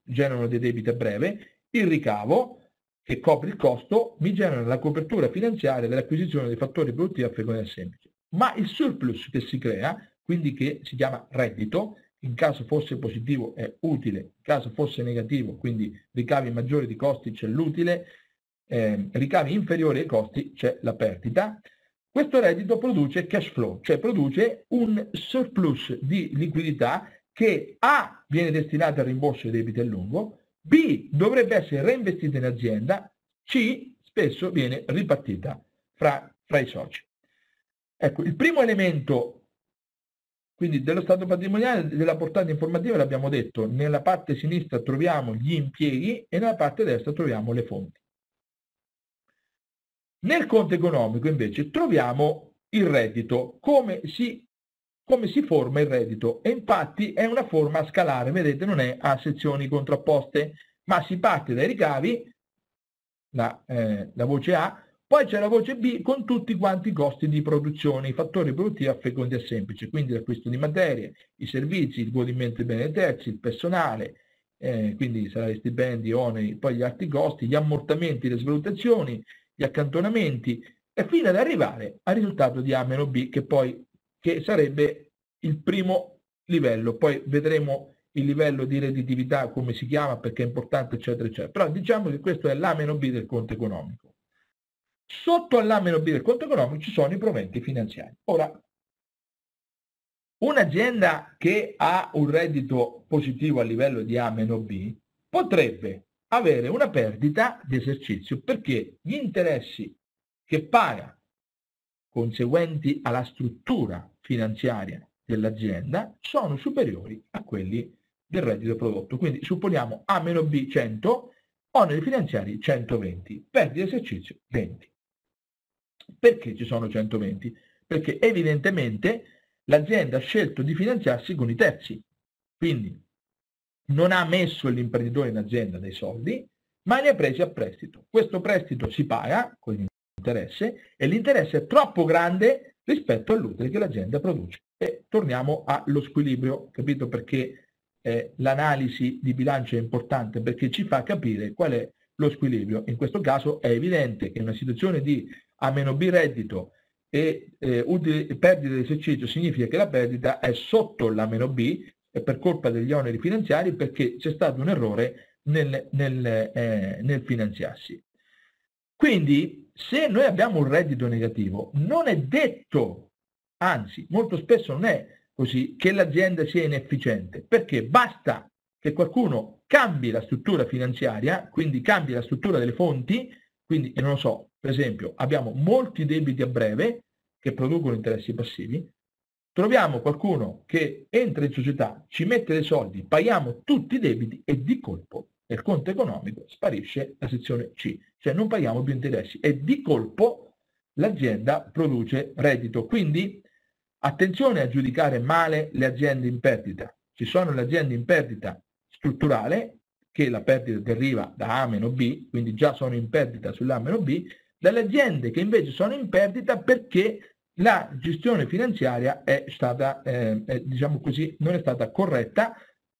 generano dei debiti a breve, il ricavo che copre il costo mi genera la copertura finanziaria dell'acquisizione dei fattori produttivi a frequenza semplice. Ma il surplus che si crea, quindi che si chiama reddito, in caso fosse positivo è utile, in caso fosse negativo, quindi ricavi maggiori di costi c'è l'utile, eh, ricavi inferiori ai costi c'è la perdita. Questo reddito produce cash flow, cioè produce un surplus di liquidità che A viene destinato al rimborso dei debiti a lungo, B dovrebbe essere reinvestita in azienda, C spesso viene ripartita fra, fra i soci. Ecco, il primo elemento quindi dello stato patrimoniale della portata informativa l'abbiamo detto, nella parte sinistra troviamo gli impieghi e nella parte destra troviamo le fonti. Nel conto economico invece troviamo il reddito, come si, come si forma il reddito e infatti è una forma scalare, vedete non è a sezioni contrapposte, ma si parte dai ricavi, la, eh, la voce A, poi c'è la voce B con tutti quanti i costi di produzione, i fattori produttivi a fecondia semplice, quindi l'acquisto di materie, i servizi, il godimento dei beni terzi, il personale, eh, quindi saranno stipendi, oneri, poi gli altri costi, gli ammortamenti, le svalutazioni, gli accantonamenti e fino ad arrivare al risultato di A meno B che poi che sarebbe il primo livello. Poi vedremo il livello di redditività come si chiama perché è importante eccetera eccetera. Però diciamo che questo è l'A meno B del conto economico. Sotto all'A meno B del conto economico ci sono i proventi finanziari. Ora, un'azienda che ha un reddito positivo a livello di A meno B potrebbe avere una perdita di esercizio perché gli interessi che paga conseguenti alla struttura finanziaria dell'azienda sono superiori a quelli del reddito prodotto. Quindi supponiamo A meno B 100, oneri finanziari 120, perdita di esercizio 20. Perché ci sono 120? Perché evidentemente l'azienda ha scelto di finanziarsi con i terzi. Quindi non ha messo l'imprenditore in azienda dei soldi, ma li ha presi a prestito. Questo prestito si paga con l'interesse e l'interesse è troppo grande rispetto all'utile che l'azienda produce. E torniamo allo squilibrio, capito perché eh, l'analisi di bilancio è importante? Perché ci fa capire qual è lo squilibrio. In questo caso è evidente che in una situazione di A meno B reddito e eh, utile, perdita di esercizio significa che la perdita è sotto l'A meno B è per colpa degli oneri finanziari perché c'è stato un errore nel, nel, eh, nel finanziarsi. Quindi se noi abbiamo un reddito negativo, non è detto, anzi molto spesso non è così, che l'azienda sia inefficiente, perché basta che qualcuno cambi la struttura finanziaria, quindi cambi la struttura delle fonti, quindi non lo so, per esempio abbiamo molti debiti a breve che producono interessi passivi, troviamo qualcuno che entra in società, ci mette dei soldi, paghiamo tutti i debiti e di colpo nel conto economico sparisce la sezione C, cioè non paghiamo più interessi e di colpo l'azienda produce reddito. Quindi attenzione a giudicare male le aziende in perdita. Ci sono le aziende in perdita strutturale, che la perdita deriva da A meno B, quindi già sono in perdita sull'A meno B, dalle aziende che invece sono in perdita perché la gestione finanziaria è stata, eh, diciamo così, non è stata corretta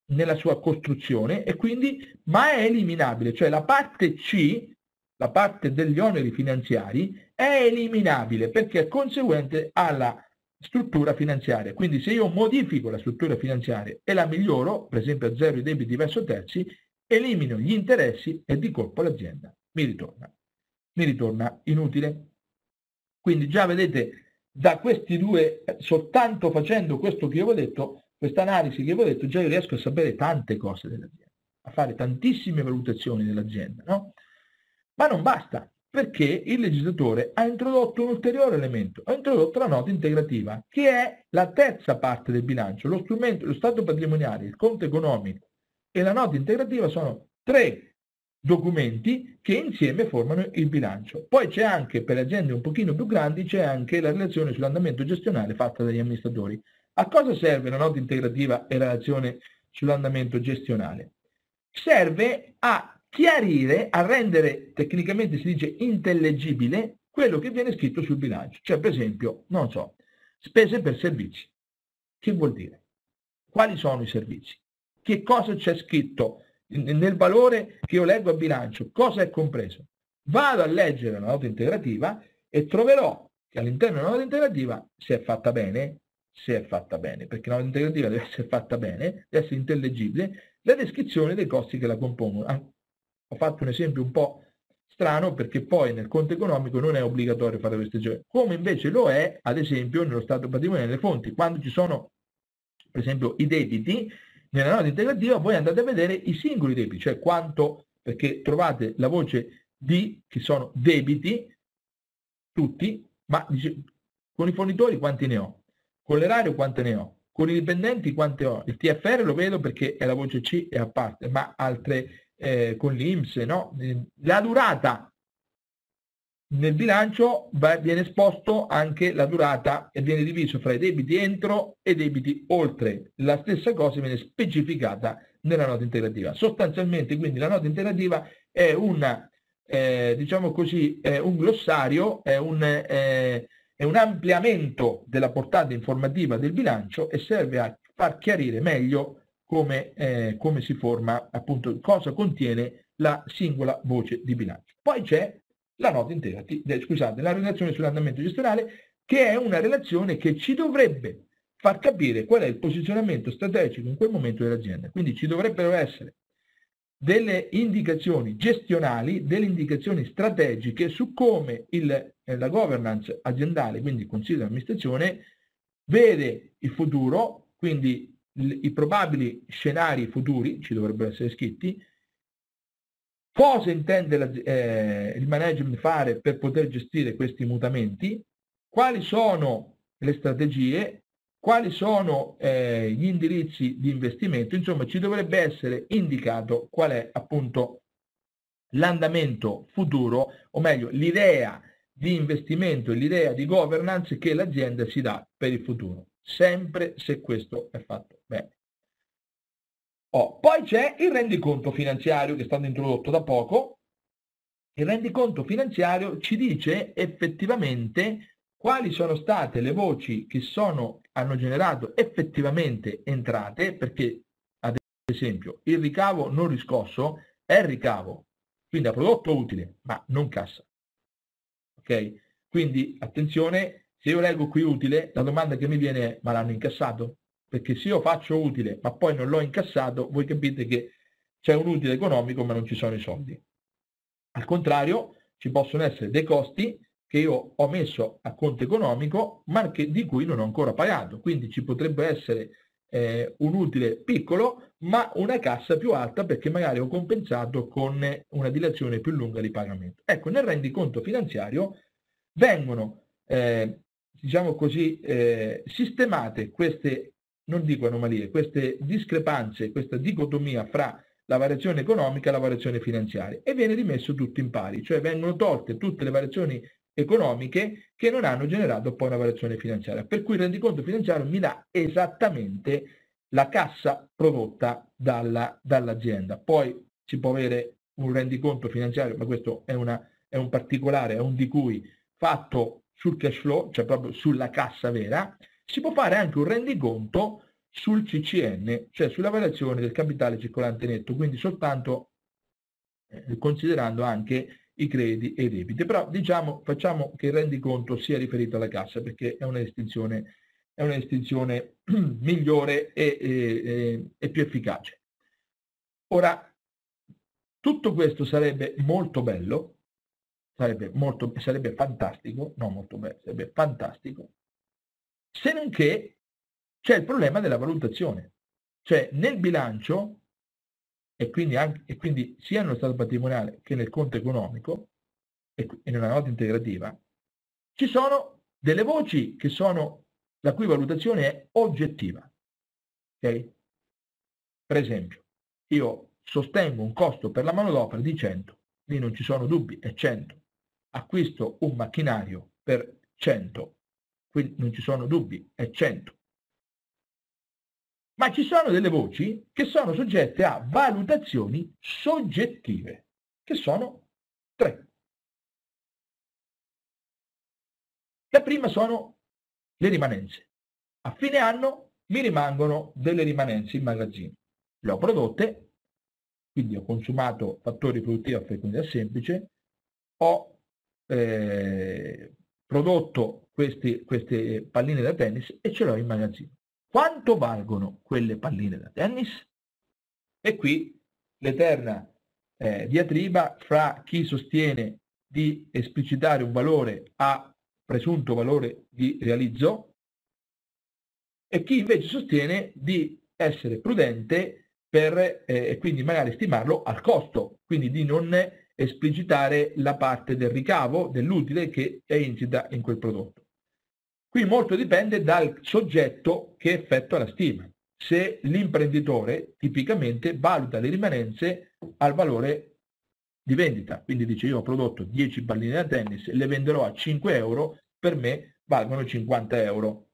nella sua costruzione e quindi, ma è eliminabile, cioè la parte C, la parte degli oneri finanziari, è eliminabile perché è conseguente alla struttura finanziaria. Quindi se io modifico la struttura finanziaria e la miglioro, per esempio a zero i debiti verso terzi, elimino gli interessi e di colpo l'azienda mi ritorna. Mi ritorna inutile. Quindi già vedete, da questi due, soltanto facendo questo che io vi ho detto, questa analisi che vi ho detto, già io riesco a sapere tante cose dell'azienda, a fare tantissime valutazioni dell'azienda, no? Ma non basta, perché il legislatore ha introdotto un ulteriore elemento, ha introdotto la nota integrativa, che è la terza parte del bilancio. Lo strumento, lo stato patrimoniale, il conto economico e la nota integrativa sono tre documenti che insieme formano il bilancio. Poi c'è anche, per aziende un pochino più grandi, c'è anche la relazione sull'andamento gestionale fatta dagli amministratori. A cosa serve la nota integrativa e la relazione sull'andamento gestionale? Serve a chiarire, a rendere, tecnicamente si dice intellegibile, quello che viene scritto sul bilancio. Cioè, per esempio, non so, spese per servizi. Che vuol dire? Quali sono i servizi? Che cosa c'è scritto nel valore che io leggo a bilancio? Cosa è compreso? Vado a leggere la nota integrativa e troverò che all'interno della nota integrativa, se è fatta bene, se è fatta bene, perché la nota integrativa deve essere fatta bene, deve essere intellegibile, la descrizione dei costi che la compongono, ho fatto un esempio un po' strano perché poi nel conto economico non è obbligatorio fare queste gestione, come invece lo è ad esempio nello stato patrimoniale delle fonti. Quando ci sono per esempio i debiti, nella nota integrativa voi andate a vedere i singoli debiti, cioè quanto, perché trovate la voce di che sono debiti, tutti, ma dice, con i fornitori quanti ne ho, con l'erario quante ne ho, con i dipendenti quante ho, il TFR lo vedo perché è la voce C e a parte, ma altre eh, con l'Inps, no? la durata nel bilancio va, viene esposto anche la durata e viene diviso fra i debiti entro e i debiti oltre. La stessa cosa viene specificata nella nota integrativa. Sostanzialmente quindi la nota integrativa è una, eh, diciamo così, è un glossario, è un, eh, è un ampliamento della portata informativa del bilancio e serve a far chiarire meglio come, eh, come si forma, appunto, cosa contiene la singola voce di bilancio. Poi c'è la nota integrativa, scusate, la relazione sull'andamento gestionale, che è una relazione che ci dovrebbe far capire qual è il posizionamento strategico in quel momento dell'azienda. Quindi ci dovrebbero essere delle indicazioni gestionali, delle indicazioni strategiche su come il, eh, la governance aziendale, quindi il consiglio di amministrazione, vede il futuro, quindi i probabili scenari futuri, ci dovrebbero essere scritti, cosa intende la, eh, il management fare per poter gestire questi mutamenti, quali sono le strategie, quali sono eh, gli indirizzi di investimento, insomma ci dovrebbe essere indicato qual è appunto l'andamento futuro, o meglio l'idea di investimento e l'idea di governance che l'azienda si dà per il futuro. Sempre se questo è fatto bene. Oh, poi c'è il rendiconto finanziario che è stato introdotto da poco. Il rendiconto finanziario ci dice effettivamente quali sono state le voci che sono, hanno generato effettivamente entrate, perché ad esempio il ricavo non riscosso è ricavo, quindi ha prodotto utile, ma non cassa. Ok? Quindi attenzione, se io leggo qui utile, la domanda che mi viene è ma l'hanno incassato? Perché se io faccio utile ma poi non l'ho incassato, voi capite che c'è un utile economico ma non ci sono i soldi. Al contrario, ci possono essere dei costi che io ho messo a conto economico ma che, di cui non ho ancora pagato. Quindi ci potrebbe essere eh, un utile piccolo ma una cassa più alta perché magari ho compensato con una dilazione più lunga di pagamento. Ecco, nel rendiconto finanziario vengono eh, diciamo così, eh, sistemate queste, non dico anomalie, queste discrepanze, questa dicotomia fra la variazione economica e la variazione finanziaria e viene rimesso tutto in pari, cioè vengono tolte tutte le variazioni economiche che non hanno generato poi una variazione finanziaria. Per cui il rendiconto finanziario mi dà esattamente la cassa prodotta dalla, dall'azienda. Poi si può avere un rendiconto finanziario, ma questo è, una, è un particolare, è un di cui fatto sul cash flow, cioè proprio sulla cassa vera, si può fare anche un rendiconto sul CCN, cioè sulla variazione del capitale circolante netto, quindi soltanto eh, considerando anche i crediti e i debiti. Però diciamo, facciamo che il rendiconto sia riferito alla cassa perché è una distinzione è una distinzione *clears throat* migliore e, e, e più efficace. Ora, tutto questo sarebbe molto bello, sarebbe, molto, sarebbe fantastico, non molto bello, sarebbe fantastico, se non che c'è il problema della valutazione. Cioè nel bilancio, e quindi, anche, e quindi sia nello stato patrimoniale che nel conto economico, e, e nella nota integrativa, ci sono delle voci che sono la cui valutazione è oggettiva. Okay? Per esempio, io sostengo un costo per la manodopera di 100, lì non ci sono dubbi, è 100. Acquisto un macchinario per 100, qui non ci sono dubbi, è 100. Ma ci sono delle voci che sono soggette a valutazioni soggettive, che sono tre. La prima sono le rimanenze. A fine anno mi rimangono delle rimanenze in magazzino. Le ho prodotte, quindi ho consumato fattori produttivi a frequenza semplice, ho eh, prodotto questi, queste palline da tennis e ce l'ho in magazzino. Quanto valgono quelle palline da tennis? E qui l'eterna eh, diatriba fra chi sostiene di esplicitare un valore a presunto valore di realizzo e chi invece sostiene di essere prudente per eh, e quindi magari stimarlo al costo, quindi di non esplicitare la parte del ricavo, dell'utile che è insita in quel prodotto. Qui molto dipende dal soggetto che effettua la stima. Se l'imprenditore tipicamente valuta le rimanenze al valore di vendita. Quindi dice io ho prodotto 10 palline da tennis, le venderò a 5 euro, per me valgono 50 euro.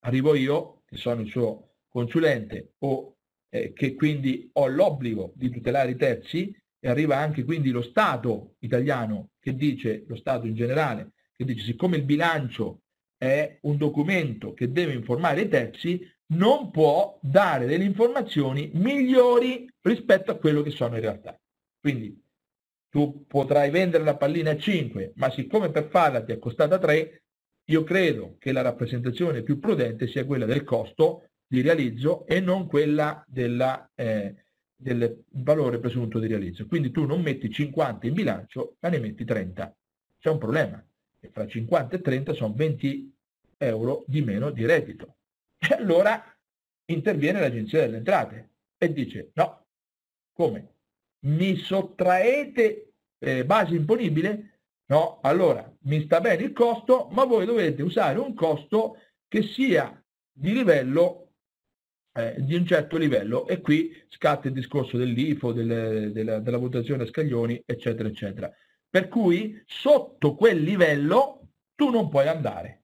Arrivo io, che sono il suo consulente o eh, che quindi ho l'obbligo di tutelare i terzi e arriva anche quindi lo Stato italiano che dice, lo Stato in generale, che dice siccome il bilancio è un documento che deve informare i terzi, non può dare delle informazioni migliori rispetto a quello che sono in realtà. Quindi tu potrai vendere la pallina a 5, ma siccome per farla ti è costata 3, io credo che la rappresentazione più prudente sia quella del costo di realizzo e non quella della, eh, del valore presunto di realizzo. Quindi tu non metti 50 in bilancio, ma ne metti 30. C'è un problema, e fra 50 e 30 sono 20 euro di meno di reddito. E allora interviene l'Agenzia delle Entrate e dice no, come? mi sottraete eh, base imponibile? No, allora mi sta bene il costo, ma voi dovete usare un costo che sia di livello eh, di un certo livello e qui scatta il discorso dell'IFO, del, della, della votazione a scaglioni, eccetera, eccetera. Per cui sotto quel livello tu non puoi andare.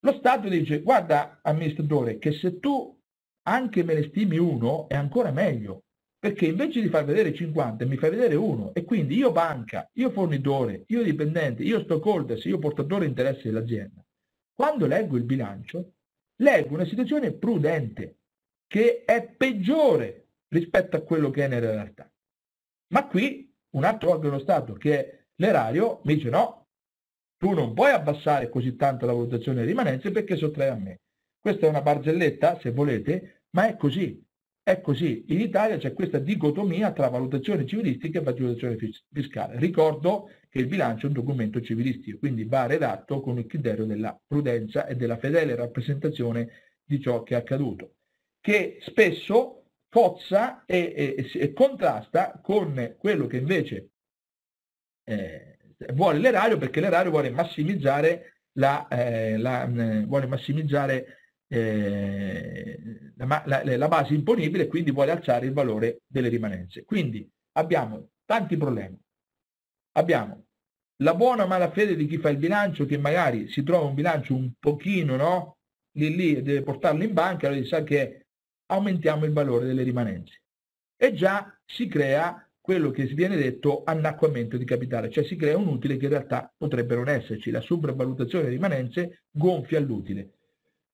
Lo Stato dice, guarda amministratore, che se tu anche me ne stimi uno è ancora meglio, perché invece di far vedere 50 mi fai vedere uno e quindi io banca, io fornitore, io dipendente, io stockholder, io portatore di interessi dell'azienda, quando leggo il bilancio, leggo una situazione prudente che è peggiore rispetto a quello che è nella realtà. Ma qui un altro organo Stato che è l'erario mi dice no, tu non puoi abbassare così tanto la valutazione delle rimanenze perché sottrai a me. Questa è una barzelletta, se volete, ma è così. È così, in Italia c'è questa dicotomia tra valutazione civilistica e valutazione fiscale. Ricordo che il bilancio è un documento civilistico, quindi va redatto con il criterio della prudenza e della fedele rappresentazione di ciò che è accaduto, che spesso cozza e, e, e contrasta con quello che invece eh, vuole l'erario, perché l'erario vuole massimizzare la, eh, la, eh, vuole massimizzare eh, la, la, la, base imponibile e quindi vuole alzare il valore delle rimanenze. Quindi abbiamo tanti problemi. Abbiamo la buona malafede di chi fa il bilancio che magari si trova un bilancio un pochino no? lì lì deve portarlo in banca, allora sa che aumentiamo il valore delle rimanenze. E già si crea quello che viene detto annacquamento di capitale, cioè si crea un utile che in realtà potrebbe non esserci. La sopravvalutazione delle rimanenze gonfia l'utile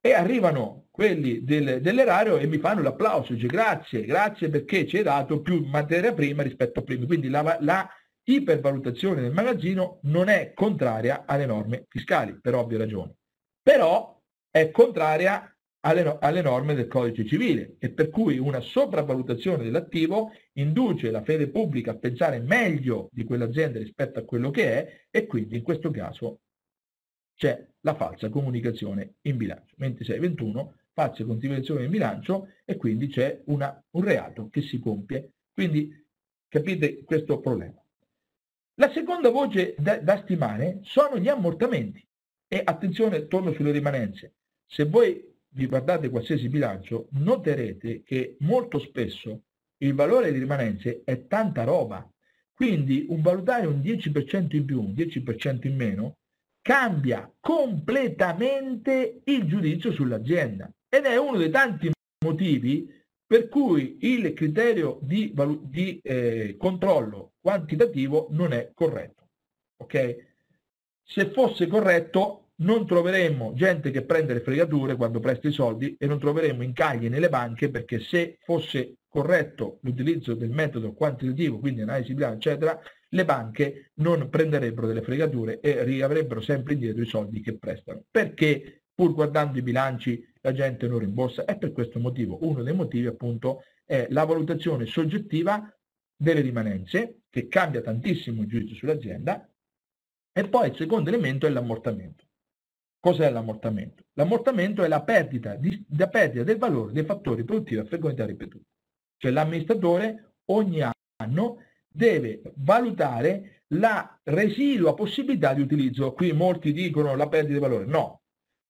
e arrivano quelli del, dell'erario e mi fanno l'applauso, dice grazie, grazie perché ci hai dato più materia prima rispetto a prima. Quindi la, la ipervalutazione del magazzino non è contraria alle norme fiscali, per ovvie ragioni. Però è contraria alle, alle, norme del codice civile e per cui una sopravvalutazione dell'attivo induce la fede pubblica a pensare meglio di quell'azienda rispetto a quello che è e quindi in questo caso c'è la falsa comunicazione in bilancio. 2621 falsa comunicazione in bilancio e quindi c'è una, un reato che si compie. Quindi capite questo problema. La seconda voce da, da stimare sono gli ammortamenti. E attenzione, torno sulle rimanenze. Se voi vi guardate qualsiasi bilancio, noterete che molto spesso il valore di rimanenze è tanta roba. Quindi un valutare un 10% in più, un 10% in meno, cambia completamente il giudizio sull'azienda. Ed è uno dei tanti motivi per cui il criterio di, di eh, controllo quantitativo non è corretto. Ok? Se fosse corretto non troveremmo gente che prende le fregature quando presta i soldi e non troveremmo incagli nelle banche perché se fosse corretto l'utilizzo del metodo quantitativo, quindi analisi bilancio, eccetera, le banche non prenderebbero delle fregature e riavrebbero sempre indietro i soldi che prestano. Perché pur guardando i bilanci la gente non rimborsa? È per questo motivo. Uno dei motivi appunto è la valutazione soggettiva delle rimanenze, che cambia tantissimo il giudizio sull'azienda, e poi il secondo elemento è l'ammortamento. Cos'è l'ammortamento? L'ammortamento è la perdita, di, la perdita del valore dei fattori produttivi a frequenza ripetuta. Cioè l'amministratore ogni anno deve valutare la residua possibilità di utilizzo. Qui molti dicono la perdita di valore. No,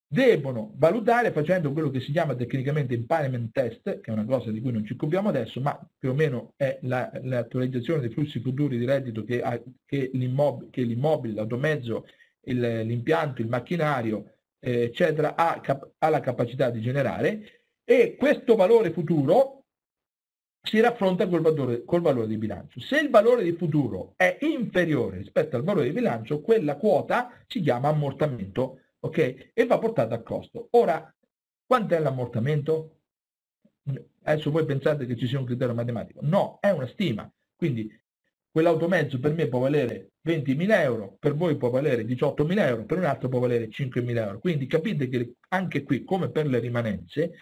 devono valutare facendo quello che si chiama tecnicamente impairment test, che è una cosa di cui non ci occupiamo adesso, ma più o meno è l'attualizzazione la, dei flussi futuri di reddito che, che l'immobile, l'automezzo, l'impianto, il macchinario, eh, eccetera, ha, cap ha la capacità di generare e questo valore futuro si raffronta col valore, col valore di bilancio. Se il valore di futuro è inferiore rispetto al valore di bilancio, quella quota si chiama ammortamento, ok? E va portata a costo. Ora, quant'è l'ammortamento? Adesso voi pensate che ci sia un criterio matematico. No, è una stima. Quindi quell'automezzo per me può valere 20.000 euro, per voi può valere 18.000 euro, per un altro può valere 5.000 euro. Quindi capite che anche qui, come per le rimanenze,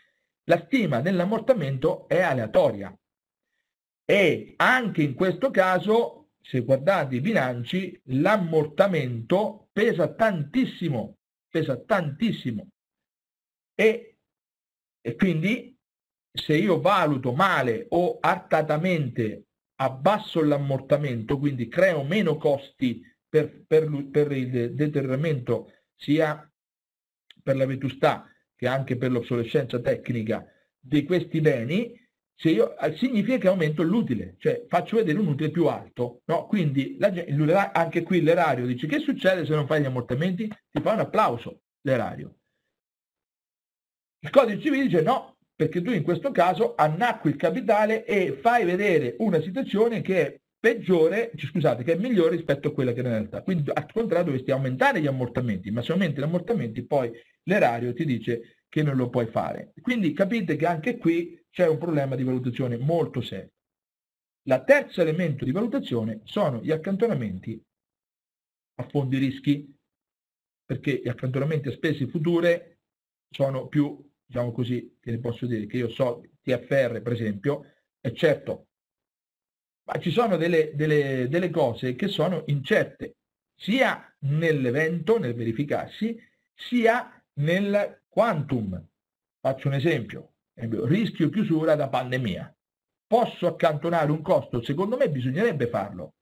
la stima dell'ammortamento è aleatoria. E anche in questo caso, se guardate i bilanci, l'ammortamento pesa tantissimo, pesa tantissimo. E, e quindi se io valuto male o artatamente abbasso l'ammortamento, quindi creo meno costi per, per, per il deterioramento sia per la vetustà che anche per l'obsolescenza tecnica di questi beni, se io, eh, significa che aumento l'utile, cioè faccio vedere un utile più alto. No? Quindi la, anche qui l'erario dice che succede se non fai gli ammortamenti? Ti fa un applauso l'erario. Il codice civile dice no, perché tu in questo caso annacqui il capitale e fai vedere una situazione che è peggiore, scusate, che è migliore rispetto a quella che è in realtà. Quindi al contrario dovresti aumentare gli ammortamenti, ma se aumenti gli ammortamenti poi l'erario ti dice che non lo puoi fare. Quindi capite che anche qui c'è un problema di valutazione molto serio. La terzo elemento di valutazione sono gli accantonamenti a fondi rischi, perché gli accantonamenti a spese future sono più diciamo così, che ne posso dire, che io so TFR per esempio, è certo, ma ci sono delle, delle, delle cose che sono incerte, sia nell'evento, nel verificarsi, sia nel quantum. Faccio un esempio, rischio chiusura da pandemia. Posso accantonare un costo? Secondo me bisognerebbe farlo.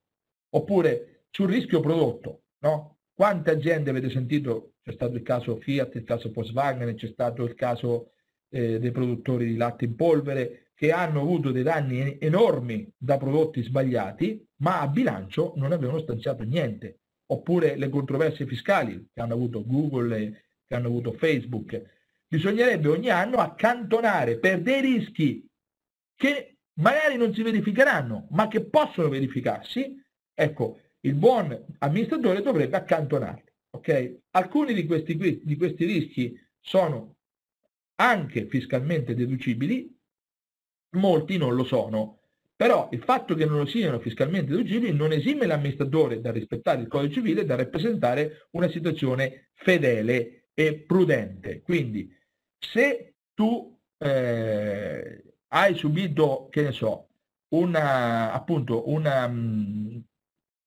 Oppure sul rischio prodotto, no? Quante aziende avete sentito? C'è stato il caso Fiat, il caso Volkswagen, c'è stato il caso eh, dei produttori di latte in polvere che hanno avuto dei danni enormi da prodotti sbagliati, ma a bilancio non avevano stanziato niente. Oppure le controversie fiscali che hanno avuto Google che hanno avuto Facebook. Bisognerebbe ogni anno accantonare per dei rischi che magari non si verificheranno, ma che possono verificarsi. Ecco, il buon amministratore dovrebbe accantonarli. Okay? Alcuni di questi, di questi rischi sono anche fiscalmente deducibili, molti non lo sono. Però il fatto che non lo siano fiscalmente deducibili non esime l'amministratore dal rispettare il codice civile e da rappresentare una situazione fedele e prudente. Quindi se tu eh, hai subito, che ne so, una, appunto una,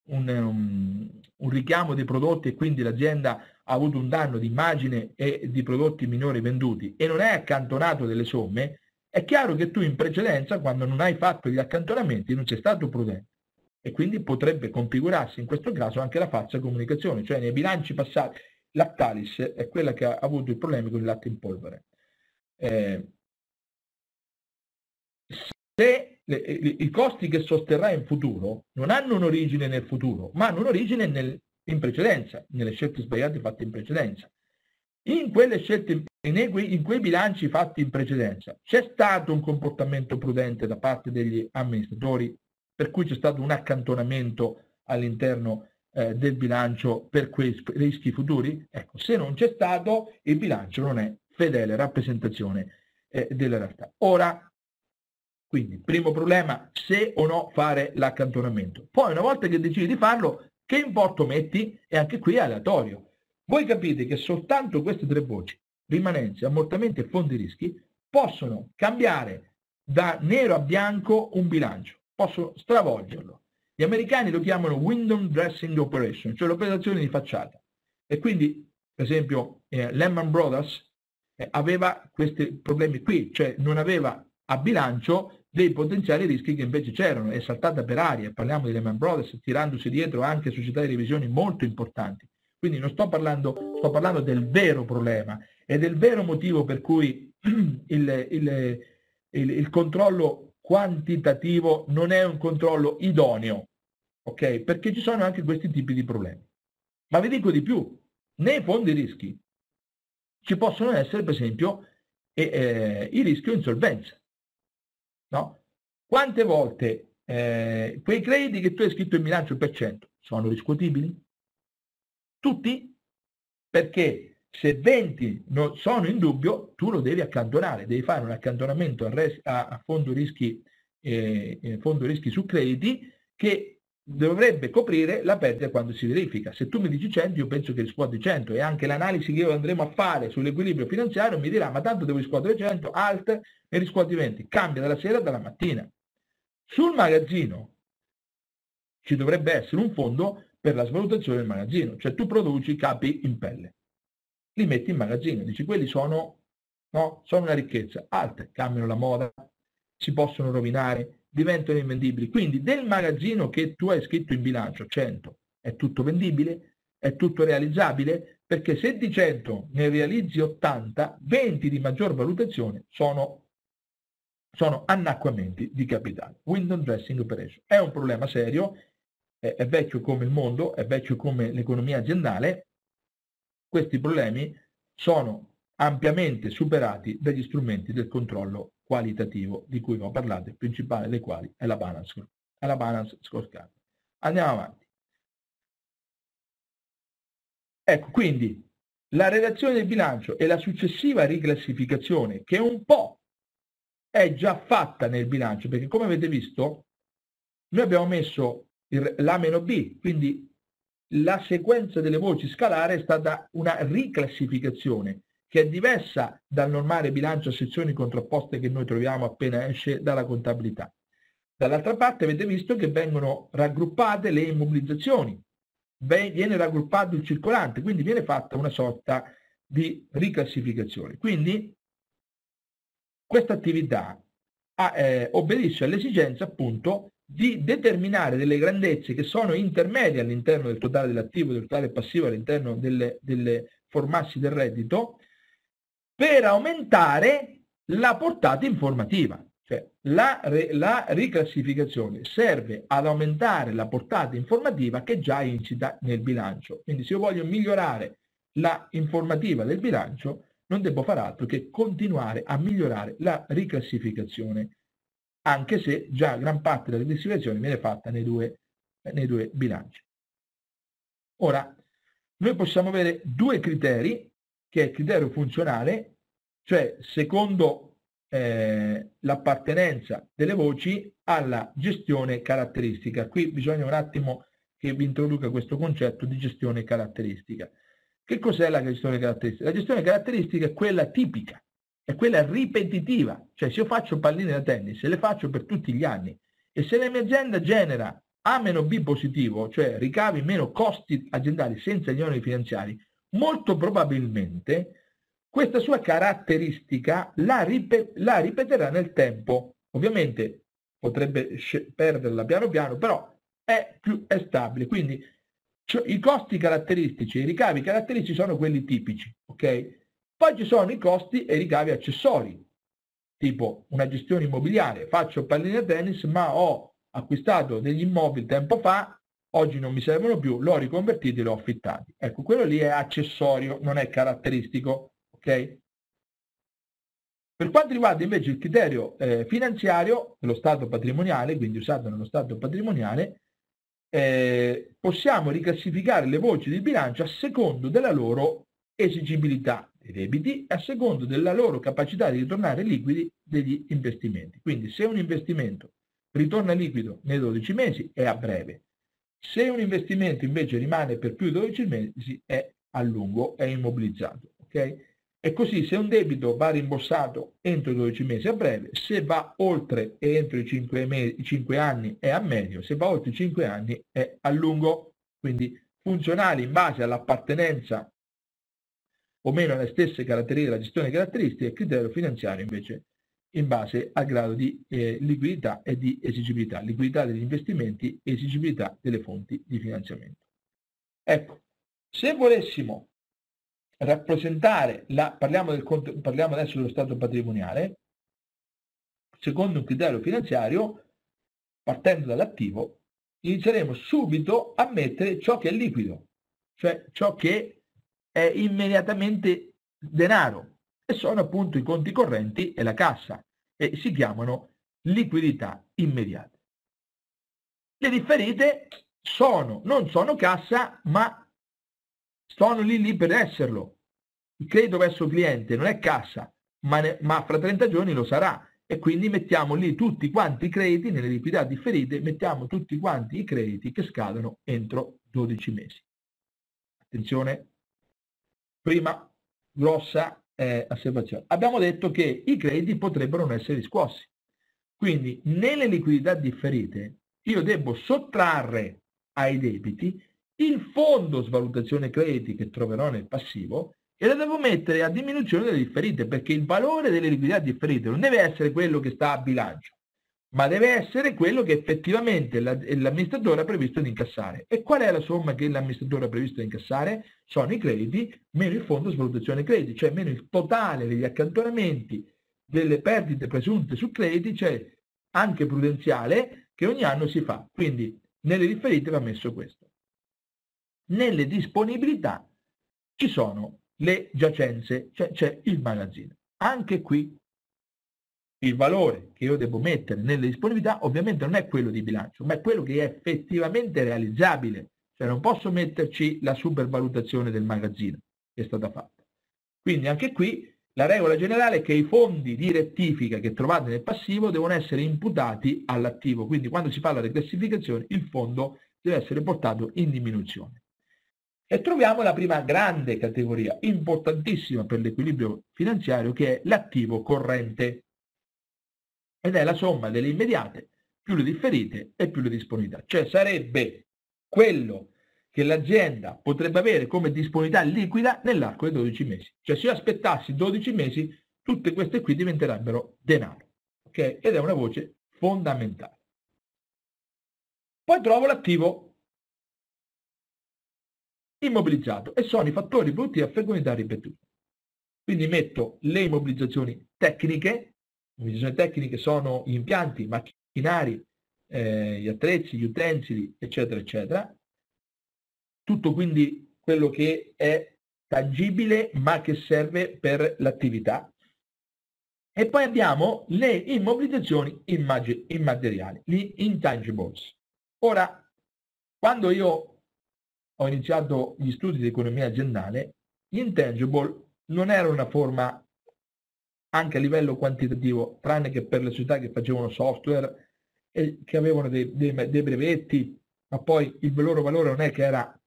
un, um, un, richiamo dei prodotti e quindi l'azienda ha avuto un danno di immagine e di prodotti minori venduti e non hai accantonato delle somme, è chiaro che tu in precedenza, quando non hai fatto gli accantonamenti, non sei stato prudente. E quindi potrebbe configurarsi in questo caso anche la falsa comunicazione, cioè nei bilanci passati. Lactalis è quella che ha avuto i problemi con il latte in polvere. Eh, se le, i costi che sosterrà in futuro non hanno un'origine nel futuro, ma hanno un'origine nel, in precedenza, nelle scelte sbagliate fatte in precedenza. In quelle scelte, in quei, in quei bilanci fatti in precedenza, c'è stato un comportamento prudente da parte degli amministratori, per cui c'è stato un accantonamento all'interno eh, del bilancio per quei rischi futuri? Ecco, se non c'è stato, il bilancio non è fedele rappresentazione eh, della realtà. Ora, quindi, primo problema, se o no fare l'accantonamento. Poi, una volta che decidi di farlo, che importo metti? E anche qui è aleatorio. Voi capite che soltanto queste tre voci, rimanenze, ammortamenti e fondi rischi, possono cambiare da nero a bianco un bilancio, possono stravolgerlo. Gli americani lo chiamano window dressing operation, cioè l'operazione di facciata. E quindi, per esempio, eh, Lehman Brothers eh, aveva questi problemi qui, cioè non aveva a bilancio dei potenziali rischi che invece c'erano, è saltata per aria, parliamo di Lehman Brothers, tirandosi dietro anche società di revisioni molto importanti. Quindi non sto parlando, sto parlando del vero problema e del vero motivo per cui *clears throat* il, il, il, il controllo quantitativo non è un controllo idoneo, ok? Perché ci sono anche questi tipi di problemi. Ma vi dico di più, nei fondi rischi ci possono essere, per esempio, eh, i rischi insolvenza. No? Quante volte eh, quei crediti che tu hai scritto in bilancio per cento sono riscuotibili? Tutti? Perché se 20 non sono in dubbio, tu lo devi accantonare, devi fare un accantonamento a, res, a, a fondo, rischi, eh, eh fondo rischi su crediti che dovrebbe coprire la perdita quando si verifica. Se tu mi dici 100, io penso che riscuoti 100 e anche l'analisi che io andremo a fare sull'equilibrio finanziario mi dirà ma tanto devo riscuotere 100, alt e riscuoti 20. Cambia dalla sera dalla mattina. Sul magazzino ci dovrebbe essere un fondo per la svalutazione del magazzino, cioè tu produci capi in pelle, li metti in magazzino, dici quelli sono, no, sono una ricchezza, alt, cambiano la moda, si possono rovinare, diventano invendibili. Quindi del magazzino che tu hai scritto in bilancio, 100, è tutto vendibile? È tutto realizzabile? Perché se di 100 ne realizzi 80, 20 di maggior valutazione sono, sono annacquamenti di capitale. Window dressing operation. È un problema serio, è, è vecchio come il mondo, è vecchio come l'economia aziendale. Questi problemi sono ampiamente superati dagli strumenti del controllo qualitativo di cui ho parlato, il principale dei quali è la balance, la balance scorecard. Andiamo avanti. Ecco, quindi la redazione del bilancio e la successiva riclassificazione, che un po' è già fatta nel bilancio, perché come avete visto, noi abbiamo messo l'A meno B, quindi la sequenza delle voci scalare è stata una riclassificazione che è diversa dal normale bilancio a sezioni contrapposte che noi troviamo appena esce dalla contabilità. Dall'altra parte avete visto che vengono raggruppate le immobilizzazioni, viene raggruppato il circolante, quindi viene fatta una sorta di riclassificazione. Quindi questa attività eh, obbedisce all'esigenza appunto di determinare delle grandezze che sono intermedie all'interno del totale dell'attivo, del totale passivo, all'interno delle, delle formassi del reddito, per aumentare la portata informativa. Cioè, la, la, riclassificazione serve ad aumentare la portata informativa che già incita nel bilancio. Quindi se io voglio migliorare la informativa del bilancio, non devo fare altro che continuare a migliorare la riclassificazione, anche se già gran parte della riclassificazione viene fatta nei due, nei due bilanci. Ora, noi possiamo avere due criteri che è il criterio funzionale, cioè secondo eh, l'appartenenza delle voci alla gestione caratteristica. Qui bisogna un attimo che vi introduca questo concetto di gestione caratteristica. Che cos'è la gestione caratteristica? La gestione caratteristica è quella tipica, è quella ripetitiva, cioè se io faccio palline da tennis, le faccio per tutti gli anni e se la mia azienda genera A meno B positivo, cioè ricavi meno costi aziendali senza gli oneri finanziari, molto probabilmente questa sua caratteristica la, ripet la ripeterà nel tempo. Ovviamente potrebbe perderla piano piano, però è, più, è stabile. Quindi cioè, i costi caratteristici, i ricavi caratteristici sono quelli tipici, ok? Poi ci sono i costi e i ricavi accessori, tipo una gestione immobiliare, faccio palline tennis ma ho acquistato degli immobili tempo fa, oggi non mi servono più, l'ho riconvertiti e l'ho affittati. Ecco, quello lì è accessorio, non è caratteristico, ok? Per quanto riguarda invece il criterio eh, finanziario dello stato patrimoniale, quindi usato nello stato patrimoniale, eh, possiamo riclassificare le voci di bilancio a secondo della loro esigibilità dei debiti e a secondo della loro capacità di ritornare liquidi degli investimenti. Quindi se un investimento ritorna liquido nei 12 mesi è a breve, se un investimento invece rimane per più di 12 mesi è a lungo, è immobilizzato. Okay? E così se un debito va rimborsato entro i 12 mesi a breve, se va oltre e entro i 5, mesi, 5 anni è a medio, se va oltre i 5 anni è a lungo. Quindi funzionali in base all'appartenenza o meno alle stesse caratteristiche della gestione caratteristiche, il criterio finanziario invece in base al grado di eh, liquidità e di esigibilità, liquidità degli investimenti e esigibilità delle fonti di finanziamento. Ecco, se volessimo rappresentare, la, parliamo, del, parliamo adesso dello stato patrimoniale, secondo un criterio finanziario, partendo dall'attivo, inizieremo subito a mettere ciò che è liquido, cioè ciò che è immediatamente denaro, e sono appunto i conti correnti e la cassa, e si chiamano liquidità immediate. Le differite sono, non sono cassa, ma sono lì lì per esserlo. Il credito verso cliente non è cassa, ma, ne, ma fra 30 giorni lo sarà e quindi mettiamo lì tutti quanti i crediti nelle liquidità differite, mettiamo tutti quanti i crediti che scadono entro 12 mesi. Attenzione, prima grossa eh, osservazione. Abbiamo detto che i crediti potrebbero non essere riscossi. Quindi nelle liquidità differite io devo sottrarre ai debiti il fondo svalutazione crediti che troverò nel passivo e lo devo mettere a diminuzione delle differite perché il valore delle liquidità differite non deve essere quello che sta a bilancio ma deve essere quello che effettivamente l'amministratore ha previsto di incassare. E qual è la somma che l'amministratore ha previsto di incassare? Sono i crediti meno il fondo svalutazione crediti, cioè meno il totale degli accantonamenti delle perdite presunte su crediti, cioè anche prudenziale, che ogni anno si fa. Quindi nelle differite va messo questo. Nelle disponibilità ci sono le giacenze, cioè c'è il magazzino. Anche qui il valore che io devo mettere nelle disponibilità ovviamente non è quello di bilancio, ma è quello che è effettivamente realizzabile. Cioè non posso metterci la supervalutazione del magazzino che è stata fatta. Quindi anche qui la regola generale è che i fondi di rettifica che trovate nel passivo devono essere imputati all'attivo. Quindi quando si fa la reclassificazione il fondo deve essere portato in diminuzione. E troviamo la prima grande categoria, importantissima per l'equilibrio finanziario, che è l'attivo corrente ed è la somma delle immediate più le differite e più le disponibilità. Cioè sarebbe quello che l'azienda potrebbe avere come disponibilità liquida nell'arco dei 12 mesi. Cioè se io aspettassi 12 mesi, tutte queste qui diventerebbero denaro. Ok? Ed è una voce fondamentale. Poi trovo l'attivo immobilizzato e sono i fattori produttivi a fecondità ripetuti. Quindi metto le immobilizzazioni tecniche, le tecniche sono gli impianti, i macchinari, eh, gli attrezzi, gli utensili, eccetera, eccetera. Tutto quindi quello che è tangibile ma che serve per l'attività. E poi abbiamo le immobilizzazioni immateriali, gli intangibles. Ora, quando io ho iniziato gli studi di economia aziendale, gli intangible non erano una forma anche a livello quantitativo, tranne che per le società che facevano software e che avevano dei, dei, dei brevetti, ma poi il loro valore non è che era,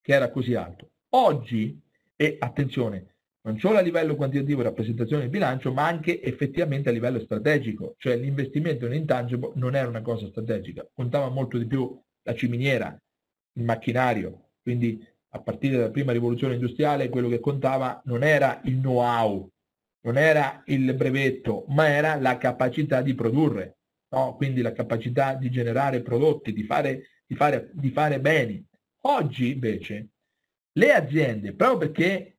che era così alto. Oggi, e attenzione, non solo a livello quantitativo rappresentazione del bilancio, ma anche effettivamente a livello strategico, cioè l'investimento in intangible non era una cosa strategica, contava molto di più la ciminiera, il macchinario, quindi a partire dalla prima rivoluzione industriale quello che contava non era il know-how, non era il brevetto, ma era la capacità di produrre, no? quindi la capacità di generare prodotti, di fare, di fare, di fare beni. Oggi invece le aziende, proprio perché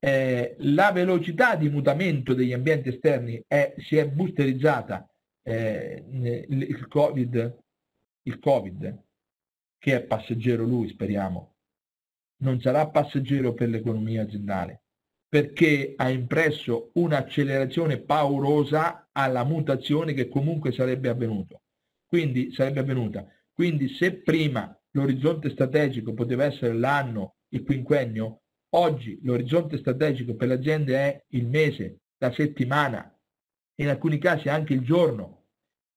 eh, la velocità di mutamento degli ambienti esterni è, si è boosterizzata eh, il, COVID, il Covid, che è passeggero lui, speriamo, non sarà passeggero per l'economia aziendale, perché ha impresso un'accelerazione paurosa alla mutazione che comunque sarebbe avvenuta. Quindi sarebbe avvenuta. Quindi se prima l'orizzonte strategico poteva essere l'anno, il quinquennio, Oggi l'orizzonte strategico per l'azienda è il mese, la settimana, in alcuni casi anche il giorno.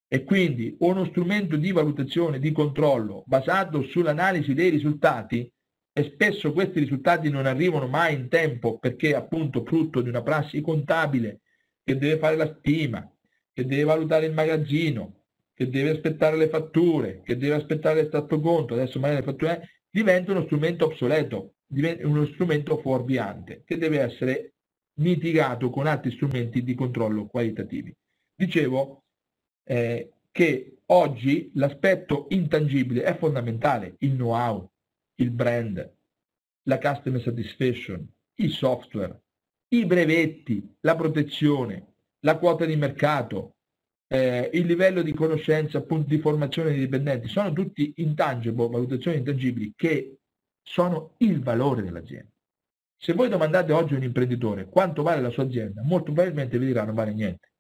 E quindi uno strumento di valutazione, di controllo basato sull'analisi dei risultati e spesso questi risultati non arrivano mai in tempo perché appunto frutto di una prassi contabile che deve fare la stima, che deve valutare il magazzino, che deve aspettare le fatture, che deve aspettare l'estratto conto, adesso magari le fatture, diventa uno strumento obsoleto uno strumento fuorviante che deve essere mitigato con altri strumenti di controllo qualitativi. Dicevo eh, che oggi l'aspetto intangibile è fondamentale, il know-how, il brand, la customer satisfaction, il software, i brevetti, la protezione, la quota di mercato, eh, il livello di conoscenza, appunto di formazione dei dipendenti, sono tutti intangible, valutazioni intangibili che sono il valore dell'azienda. Se voi domandate oggi a un imprenditore quanto vale la sua azienda, molto probabilmente vi dirà non vale niente.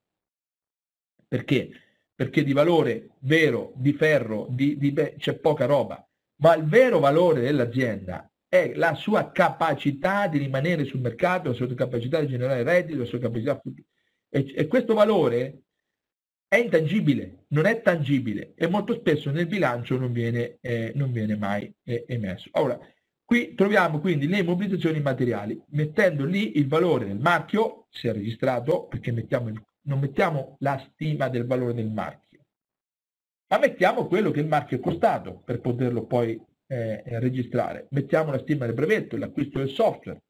Perché? Perché di valore vero, di ferro, di, di, c'è poca roba, ma il vero valore dell'azienda è la sua capacità di rimanere sul mercato, la sua capacità di generare reddito, la sua capacità e, e questo valore è intangibile, non è tangibile e molto spesso nel bilancio non viene, eh, non viene mai eh, emesso. Ora, Qui troviamo quindi le immobilizzazioni materiali, mettendo lì il valore del marchio, se è registrato, perché mettiamo il, non mettiamo la stima del valore del marchio, ma mettiamo quello che il marchio è costato per poterlo poi eh, registrare. Mettiamo la stima del brevetto, l'acquisto del software.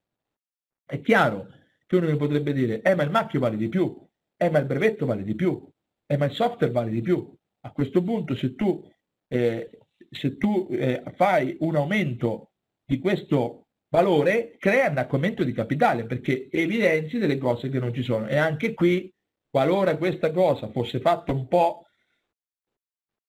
È chiaro che uno mi potrebbe dire, eh ma il marchio vale di più, eh ma il brevetto vale di più, eh ma il software vale di più. A questo punto se tu, eh, se tu eh, fai un aumento di questo valore crea un accumento di capitale perché evidenzi delle cose che non ci sono e anche qui qualora questa cosa fosse fatta un po'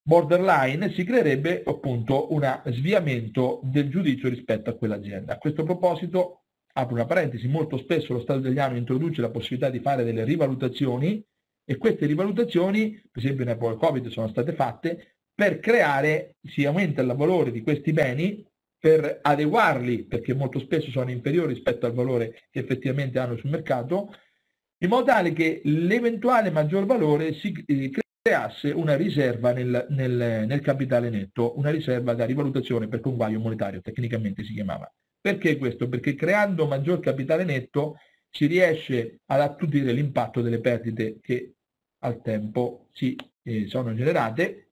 borderline si creerebbe appunto un sviamento del giudizio rispetto a quell'azienda. A questo proposito apro una parentesi, molto spesso lo Stato italiano introduce la possibilità di fare delle rivalutazioni e queste rivalutazioni, per esempio epoca Covid sono state fatte per creare, si aumenta il valore di questi beni per adeguarli, perché molto spesso sono inferiori rispetto al valore che effettivamente hanno sul mercato, in modo tale che l'eventuale maggior valore si eh, creasse una riserva nel, nel, nel, capitale netto, una riserva da rivalutazione per conguaglio monetario, tecnicamente si chiamava. Perché questo? Perché creando maggior capitale netto si riesce ad attutire l'impatto delle perdite che al tempo si eh, sono generate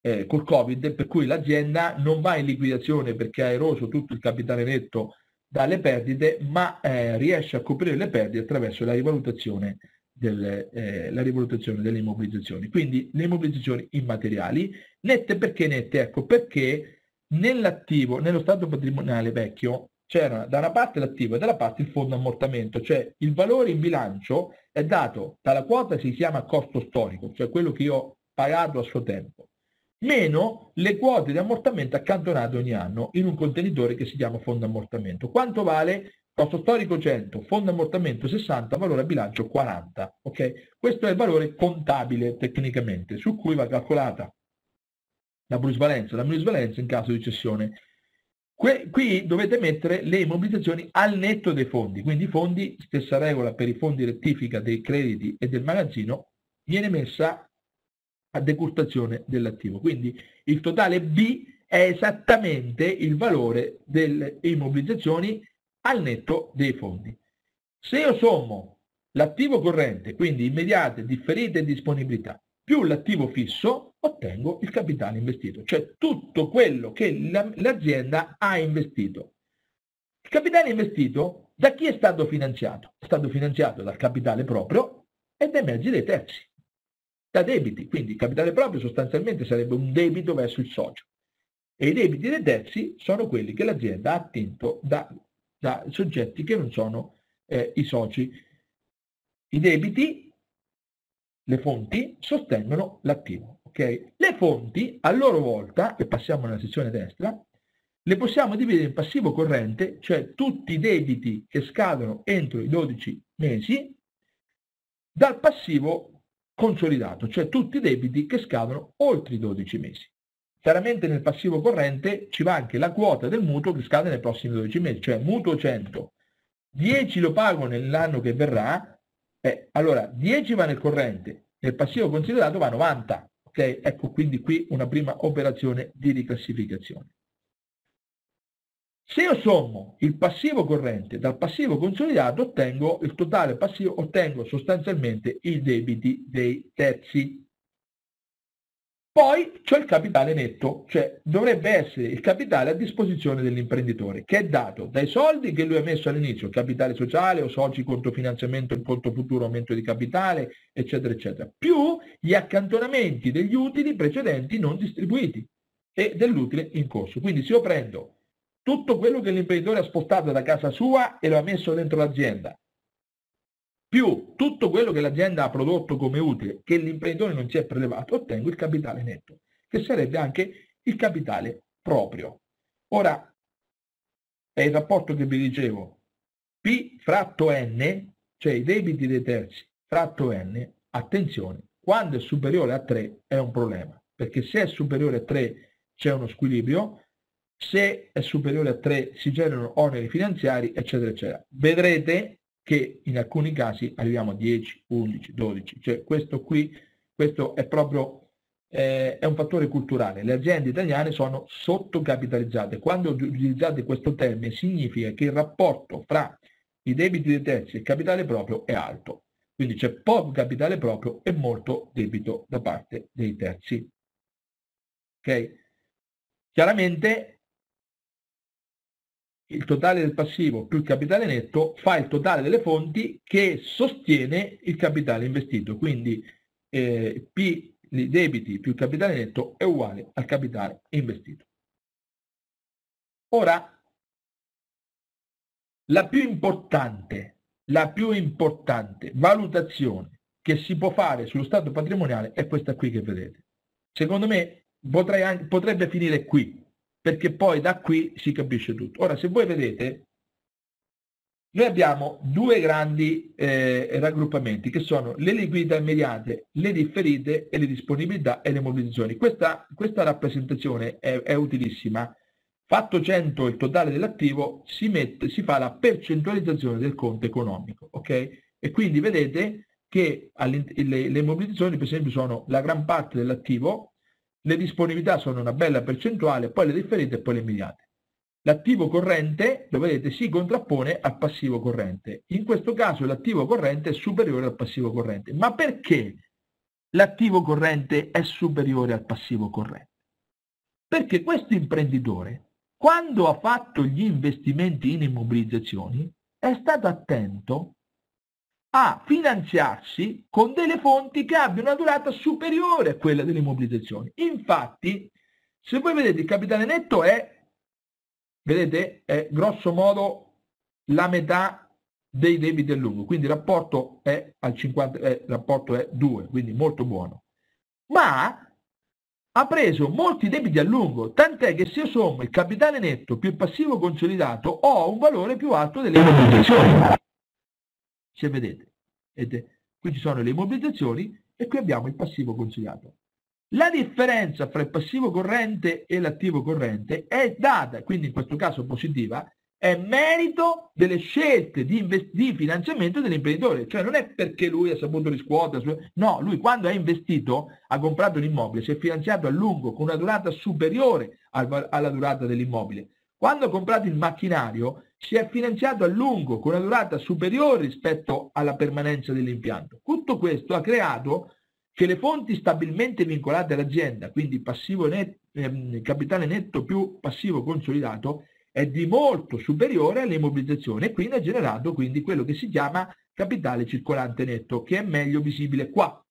eh, col Covid, per cui l'azienda non va in liquidazione perché ha eroso tutto il capitale netto dalle perdite, ma eh, riesce a coprire le perdite attraverso la rivalutazione, delle, eh, la rivalutazione delle immobilizzazioni. Quindi le immobilizzazioni immateriali, nette perché nette? Ecco, perché nell'attivo, nello stato patrimoniale vecchio, c'era da una parte l'attivo e dalla parte il fondo ammortamento, cioè il valore in bilancio è dato dalla quota che si chiama costo storico, cioè quello che io ho pagato a suo tempo meno le quote di ammortamento accantonate ogni anno in un contenitore che si chiama fondo ammortamento. Quanto vale? Costo storico 100, fondo ammortamento 60, valore a bilancio 40. Ok? Questo è il valore contabile tecnicamente su cui va calcolata la plusvalenza, la minusvalenza in caso di cessione. Qui, qui dovete mettere le immobilizzazioni al netto dei fondi, quindi fondi, stessa regola per i fondi rettifica dei crediti e del magazzino, viene messa a decurtazione dell'attivo. Quindi il totale B è esattamente il valore delle immobilizzazioni al netto dei fondi. Se io sommo l'attivo corrente, quindi immediate, differite e disponibilità, più l'attivo fisso, ottengo il capitale investito, cioè tutto quello che l'azienda ha investito. Il capitale investito da chi è stato finanziato? È stato finanziato dal capitale proprio e dai mezzi dei terzi, da debiti. Quindi il capitale proprio sostanzialmente sarebbe un debito verso il socio e i debiti dei terzi sono quelli che l'azienda ha attinto da, da soggetti che non sono eh, i soci. I debiti, le fonti, sostengono l'attivo. Okay? Le fonti, a loro volta, e passiamo nella sezione destra, le possiamo dividere in passivo corrente, cioè tutti i debiti che scadono entro i 12 mesi, dal passivo consolidato, cioè tutti i debiti che scadono oltre i 12 mesi. Chiaramente nel passivo corrente ci va anche la quota del mutuo che scade nei prossimi 12 mesi, cioè mutuo 100, 10 lo pago nell'anno che verrà, eh, allora 10 va nel corrente, nel passivo considerato va 90. Ok, ecco quindi qui una prima operazione di riclassificazione. Se io sommo il passivo corrente dal passivo consolidato, ottengo il totale passivo, ottengo sostanzialmente i debiti dei terzi. Poi c'è il capitale netto, cioè dovrebbe essere il capitale a disposizione dell'imprenditore, che è dato dai soldi che lui ha messo all'inizio, capitale sociale o soci conto finanziamento in conto futuro aumento di capitale, eccetera, eccetera, più gli accantonamenti degli utili precedenti non distribuiti e dell'utile in corso. Quindi se io prendo tutto quello che l'imprenditore ha spostato da casa sua e lo ha messo dentro l'azienda, più tutto quello che l'azienda ha prodotto come utile che l'imprenditore non si è prelevato, ottengo il capitale netto, che sarebbe anche il capitale proprio. Ora, è il rapporto che vi dicevo, P fratto N, cioè i debiti dei terzi fratto N, attenzione, quando è superiore a 3 è un problema, perché se è superiore a 3 c'è uno squilibrio, se è superiore a 3 si generano oneri finanziari, eccetera, eccetera. Vedrete che in alcuni casi arriviamo a 10, 11, 12. Cioè questo qui, questo è proprio eh, è un fattore culturale. Le aziende italiane sono sottocapitalizzate. Quando utilizzate questo termine significa che il rapporto fra i debiti dei terzi e il capitale proprio è alto. Quindi c'è poco capitale proprio e molto debito da parte dei terzi. Ok? Chiaramente il totale del passivo più il capitale netto fa il totale delle fonti che sostiene il capitale investito. Quindi eh, P i debiti più il capitale netto è uguale al capitale investito. Ora, la più importante, la più importante valutazione che si può fare sullo stato patrimoniale è questa qui che vedete. Secondo me anche, potrebbe finire qui, perché poi da qui si capisce tutto. Ora, se voi vedete, noi abbiamo due grandi eh, raggruppamenti che sono le liquidità immediate, le differite e le disponibilità e le mobilizzazioni. Questa, questa rappresentazione è, è, utilissima. Fatto 100 il totale dell'attivo, si, si fa la percentualizzazione del conto economico. Okay? E quindi vedete che le, le mobilizzazioni, per esempio, sono la gran parte dell'attivo, le disponibilità sono una bella percentuale, poi le differite e poi le immediate. L'attivo corrente, lo vedete, si contrappone al passivo corrente. In questo caso l'attivo corrente è superiore al passivo corrente. Ma perché l'attivo corrente è superiore al passivo corrente? Perché questo imprenditore, quando ha fatto gli investimenti in immobilizzazioni, è stato attento a finanziarsi con delle fonti che abbiano una durata superiore a quella delle immobilizzazioni. Infatti, se voi vedete il capitale netto è, vedete, è grosso modo la metà dei debiti a lungo, quindi il rapporto è al 50, eh, rapporto è 2, quindi molto buono. Ma ha preso molti debiti a lungo, tant'è che se io sommo il capitale netto più il passivo consolidato ho un valore più alto delle immobilizzazioni se vedete. Ed qui ci sono le immobilizzazioni e qui abbiamo il passivo consigliato. La differenza fra il passivo corrente e l'attivo corrente è data, quindi in questo caso positiva, è merito delle scelte di, di, finanziamento dell'imprenditore, cioè non è perché lui ha saputo riscuotere, no, lui quando ha investito, ha comprato un immobile, si è finanziato a lungo con una durata superiore al, alla durata dell'immobile. Quando ha comprato il macchinario, si è finanziato a lungo con una durata superiore rispetto alla permanenza dell'impianto. Tutto questo ha creato che le fonti stabilmente vincolate all'azienda, quindi net, ehm, capitale netto più passivo consolidato, è di molto superiore alle immobilizzazioni e quindi ha generato quindi quello che si chiama capitale circolante netto, che è meglio visibile qua.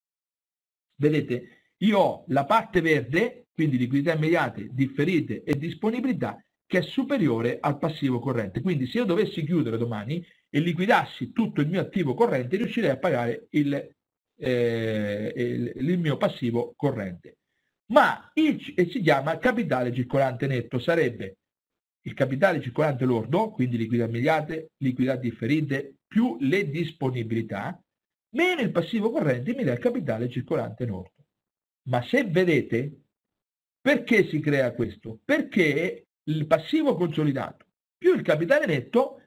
Vedete, io ho la parte verde, quindi liquidità immediate, differite e disponibilità, che è superiore al passivo corrente. Quindi se io dovessi chiudere domani e liquidassi tutto il mio attivo corrente, riuscirei a pagare il, eh, il, il mio passivo corrente. Ma il, si chiama capitale circolante netto, sarebbe il capitale circolante lordo, quindi liquidità immediate, liquidità differite, più le disponibilità, meno il passivo corrente mi dà il capitale circolante lordo. Ma se vedete, perché si crea questo? Perché il passivo consolidato più il capitale netto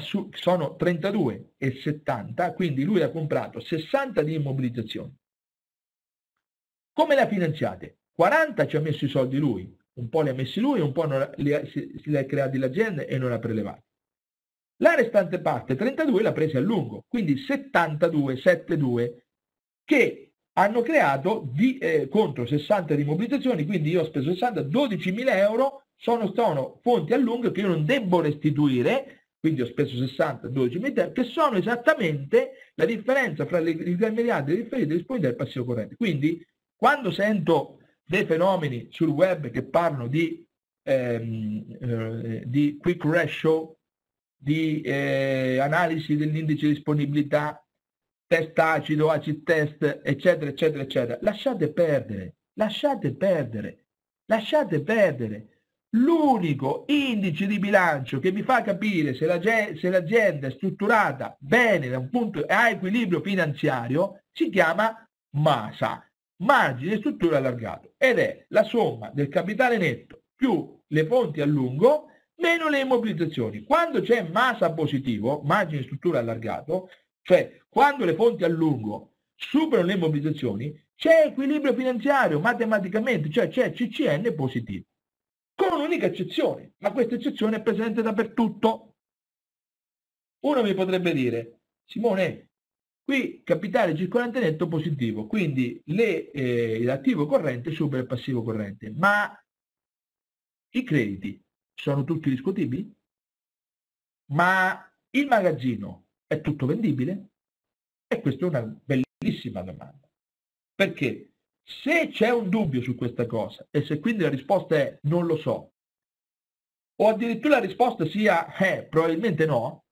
su, sono 32 e 70, quindi lui ha comprato 60 di immobilizzazioni. Come la finanziate? 40 ci ha messo i soldi lui, un po' li ha messi lui, un po' non, li ha, si, li ha creati l'azienda e non ha prelevati. La restante parte, 32, l'ha presa a lungo, quindi 72, 72, che hanno creato di, eh, contro 60 di mobilizzazioni, quindi io ho speso 60, 12.000 euro sono, sono fonti a lungo che io non devo restituire, quindi ho speso 60, 12.000 che sono esattamente la differenza fra le liquidità immediate, le differite, le disponibilità e il passivo corrente. Quindi quando sento dei fenomeni sul web che parlano di, ehm, eh, di quick ratio, di eh, analisi dell'indice di disponibilità, test acido, acid test, eccetera, eccetera, eccetera, lasciate perdere, lasciate perdere, lasciate perdere. L'unico indice di bilancio che mi fa capire se, la, se l'azienda è strutturata bene da un punto ha equilibrio finanziario si chiama MASA, margine struttura allargato ed è la somma del capitale netto più le fonti a lungo meno le immobilizzazioni. Quando c'è massa positivo, margine struttura allargato, cioè quando le fonti a lungo superano le immobilizzazioni, c'è equilibrio finanziario matematicamente, cioè c'è CCN positivo. Con un'unica eccezione, ma questa eccezione è presente dappertutto. Uno mi potrebbe dire, Simone, Qui capitale circolante netto positivo, quindi le, eh, l'attivo corrente supera il passivo corrente, ma i crediti sono tutti discutibili? Ma il magazzino è tutto vendibile? E questa è una bellissima domanda. Perché se c'è un dubbio su questa cosa e se quindi la risposta è non lo so, o addirittura la risposta sia eh, probabilmente no,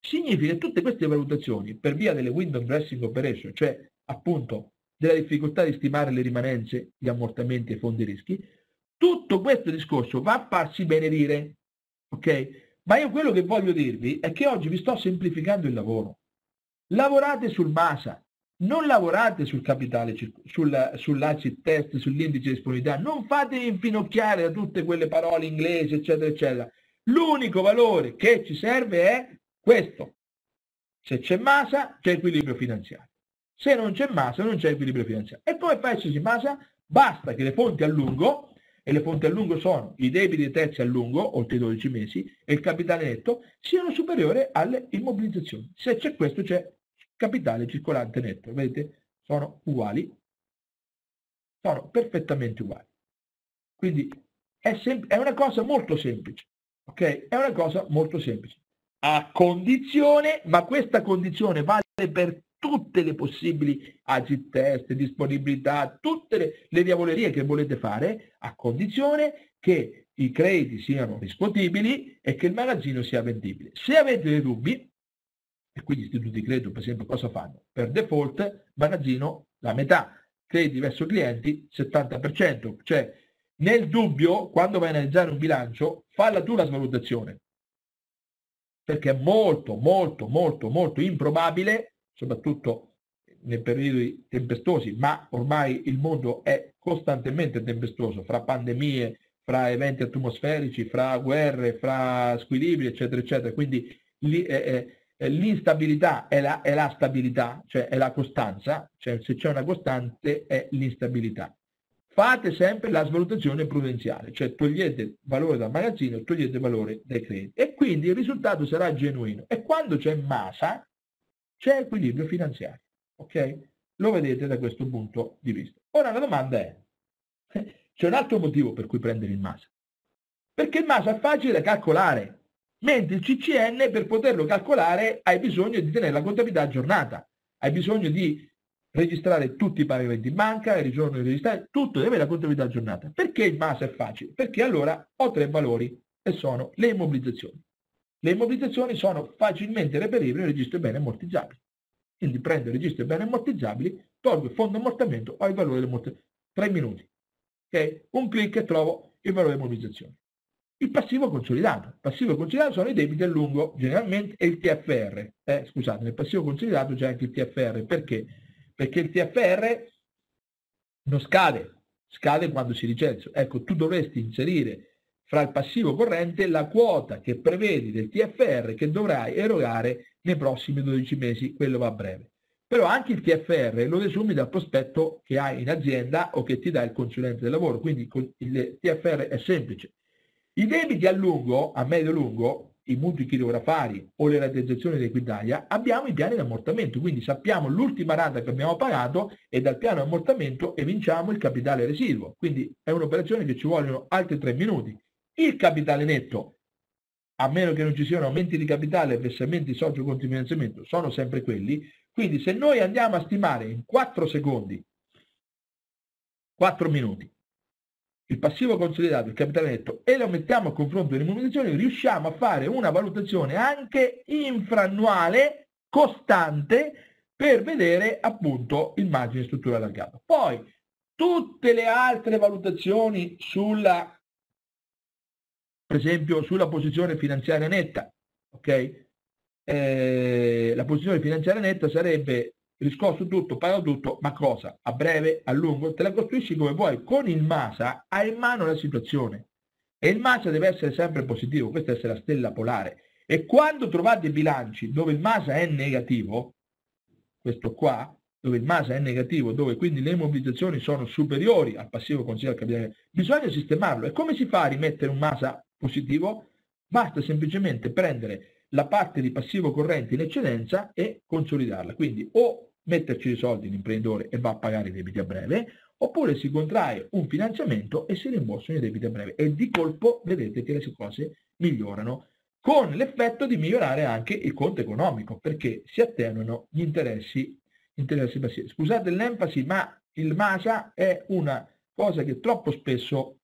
significa che tutte queste valutazioni, per via delle window dressing operation, cioè appunto della difficoltà di stimare le rimanenze, gli ammortamenti e i fondi rischi, tutto questo discorso va a farsi benedire. Ok? Ma io quello che voglio dirvi è che oggi vi sto semplificando il lavoro. Lavorate sul MASA, non lavorate sul capitale, sul, sull'acid test, sull'indice di disponibilità, non fatevi infinocchiare da tutte quelle parole inglesi, eccetera, eccetera. L'unico valore che ci serve è questo. Se c'è masa, c'è equilibrio finanziario. Se non c'è masa, non c'è equilibrio finanziario. E come fa a esserci masa? Basta che le fonti a lungo, e le fonti a lungo sono i debiti terzi a lungo, oltre i 12 mesi, e il capitale netto, siano superiori alle immobilizzazioni. Se c'è questo, c'è capitale circolante netto. Vedete? Sono uguali. Sono perfettamente uguali. Quindi è, è una cosa molto semplice. Ok? È una cosa molto semplice a condizione, ma questa condizione vale per tutte le possibili agit test, disponibilità, tutte le, le diavolerie che volete fare, a condizione che i crediti siano riscuotibili e che il magazzino sia vendibile. Se avete dei dubbi, e quindi gli istituti di credito per esempio cosa fanno? Per default magazzino la metà, crediti verso clienti 70%, cioè nel dubbio quando vai a analizzare un bilancio falla tu la svalutazione, perché è molto, molto, molto, molto improbabile, soprattutto nei periodi tempestosi, ma ormai il mondo è costantemente tempestoso, fra pandemie, fra eventi atmosferici, fra guerre, fra squilibri, eccetera, eccetera. Quindi eh, eh, l'instabilità è la, è la stabilità, cioè è la costanza, cioè se c'è una costante è l'instabilità fate sempre la svalutazione prudenziale, cioè togliete valore dal magazzino, togliete valore dai crediti e quindi il risultato sarà genuino. E quando c'è massa, c'è equilibrio finanziario. Ok? Lo vedete da questo punto di vista. Ora la domanda è, *laughs* c'è un altro motivo per cui prendere il MASA. Perché il MASA è facile da calcolare, mentre il CCN per poterlo calcolare hai bisogno di tenere la contabilità aggiornata, hai bisogno di registrare tutti i pagamenti in banca, ritorno di registrare, tutto, deve avere la contabilità aggiornata. Perché il MAS è facile? Perché allora ho tre valori e sono le immobilizzazioni. Le immobilizzazioni sono facilmente reperibili nel registro beni ammortizzabili. Quindi prendo il registro beni ammortizzabili, tolgo il fondo ammortamento, ho il valore dell'ammortamento. Tre minuti. Okay? Un clic e trovo il valore delle immobilizzazioni. Il passivo consolidato. Il passivo consolidato sono i debiti a lungo, generalmente, e il TFR. Eh, scusate, nel passivo consolidato c'è anche il TFR. Perché? perché il TFR non scade, scade quando si licenzia. Ecco, tu dovresti inserire fra il passivo corrente la quota che prevedi del TFR che dovrai erogare nei prossimi 12 mesi, quello va a breve. Però anche il TFR lo desumi dal prospetto che hai in azienda o che ti dà il consulente del lavoro, quindi il TFR è semplice. I debiti a lungo, a medio-lungo, i mutui chirografari o le rateizzazioni di Equitalia, abbiamo i piani di ammortamento, quindi sappiamo l'ultima rata che abbiamo pagato e dal piano di ammortamento evinciamo il capitale residuo. Quindi è un'operazione che ci vogliono altri tre minuti. Il capitale netto, a meno che non ci siano aumenti di capitale e versamenti socio conti finanziamento, sono sempre quelli. Quindi se noi andiamo a stimare in 4 secondi, 4 minuti, il passivo consolidato, il capitale netto e lo mettiamo a confronto delle immobilizzazioni, riusciamo a fare una valutazione anche infrannuale, costante, per vedere appunto il margine strutturale allargato. Poi tutte le altre valutazioni sulla, per esempio, sulla posizione finanziaria netta, ok? Eh, la posizione finanziaria netta sarebbe riscosso tutto, pagato tutto, ma cosa? A breve, a lungo, te la costruisci come vuoi. Con il MASA hai in mano la situazione e il MASA deve essere sempre positivo, questa essere la stella polare. E quando trovate bilanci dove il MASA è negativo, questo qua, dove il MASA è negativo, dove quindi le immobilizzazioni sono superiori al passivo consigliato capitale, bisogna sistemarlo. E come si fa a rimettere un MASA positivo? Basta semplicemente prendere la parte di passivo corrente in eccedenza e consolidarla. Quindi o metterci i soldi l'imprenditore e va a pagare i debiti a breve, oppure si contrae un finanziamento e si rimborsano i debiti a breve. E di colpo vedete che le cose migliorano, con l'effetto di migliorare anche il conto economico, perché si attenuano gli interessi, interessi passivi. Scusate l'enfasi, ma il MASA è una cosa che troppo spesso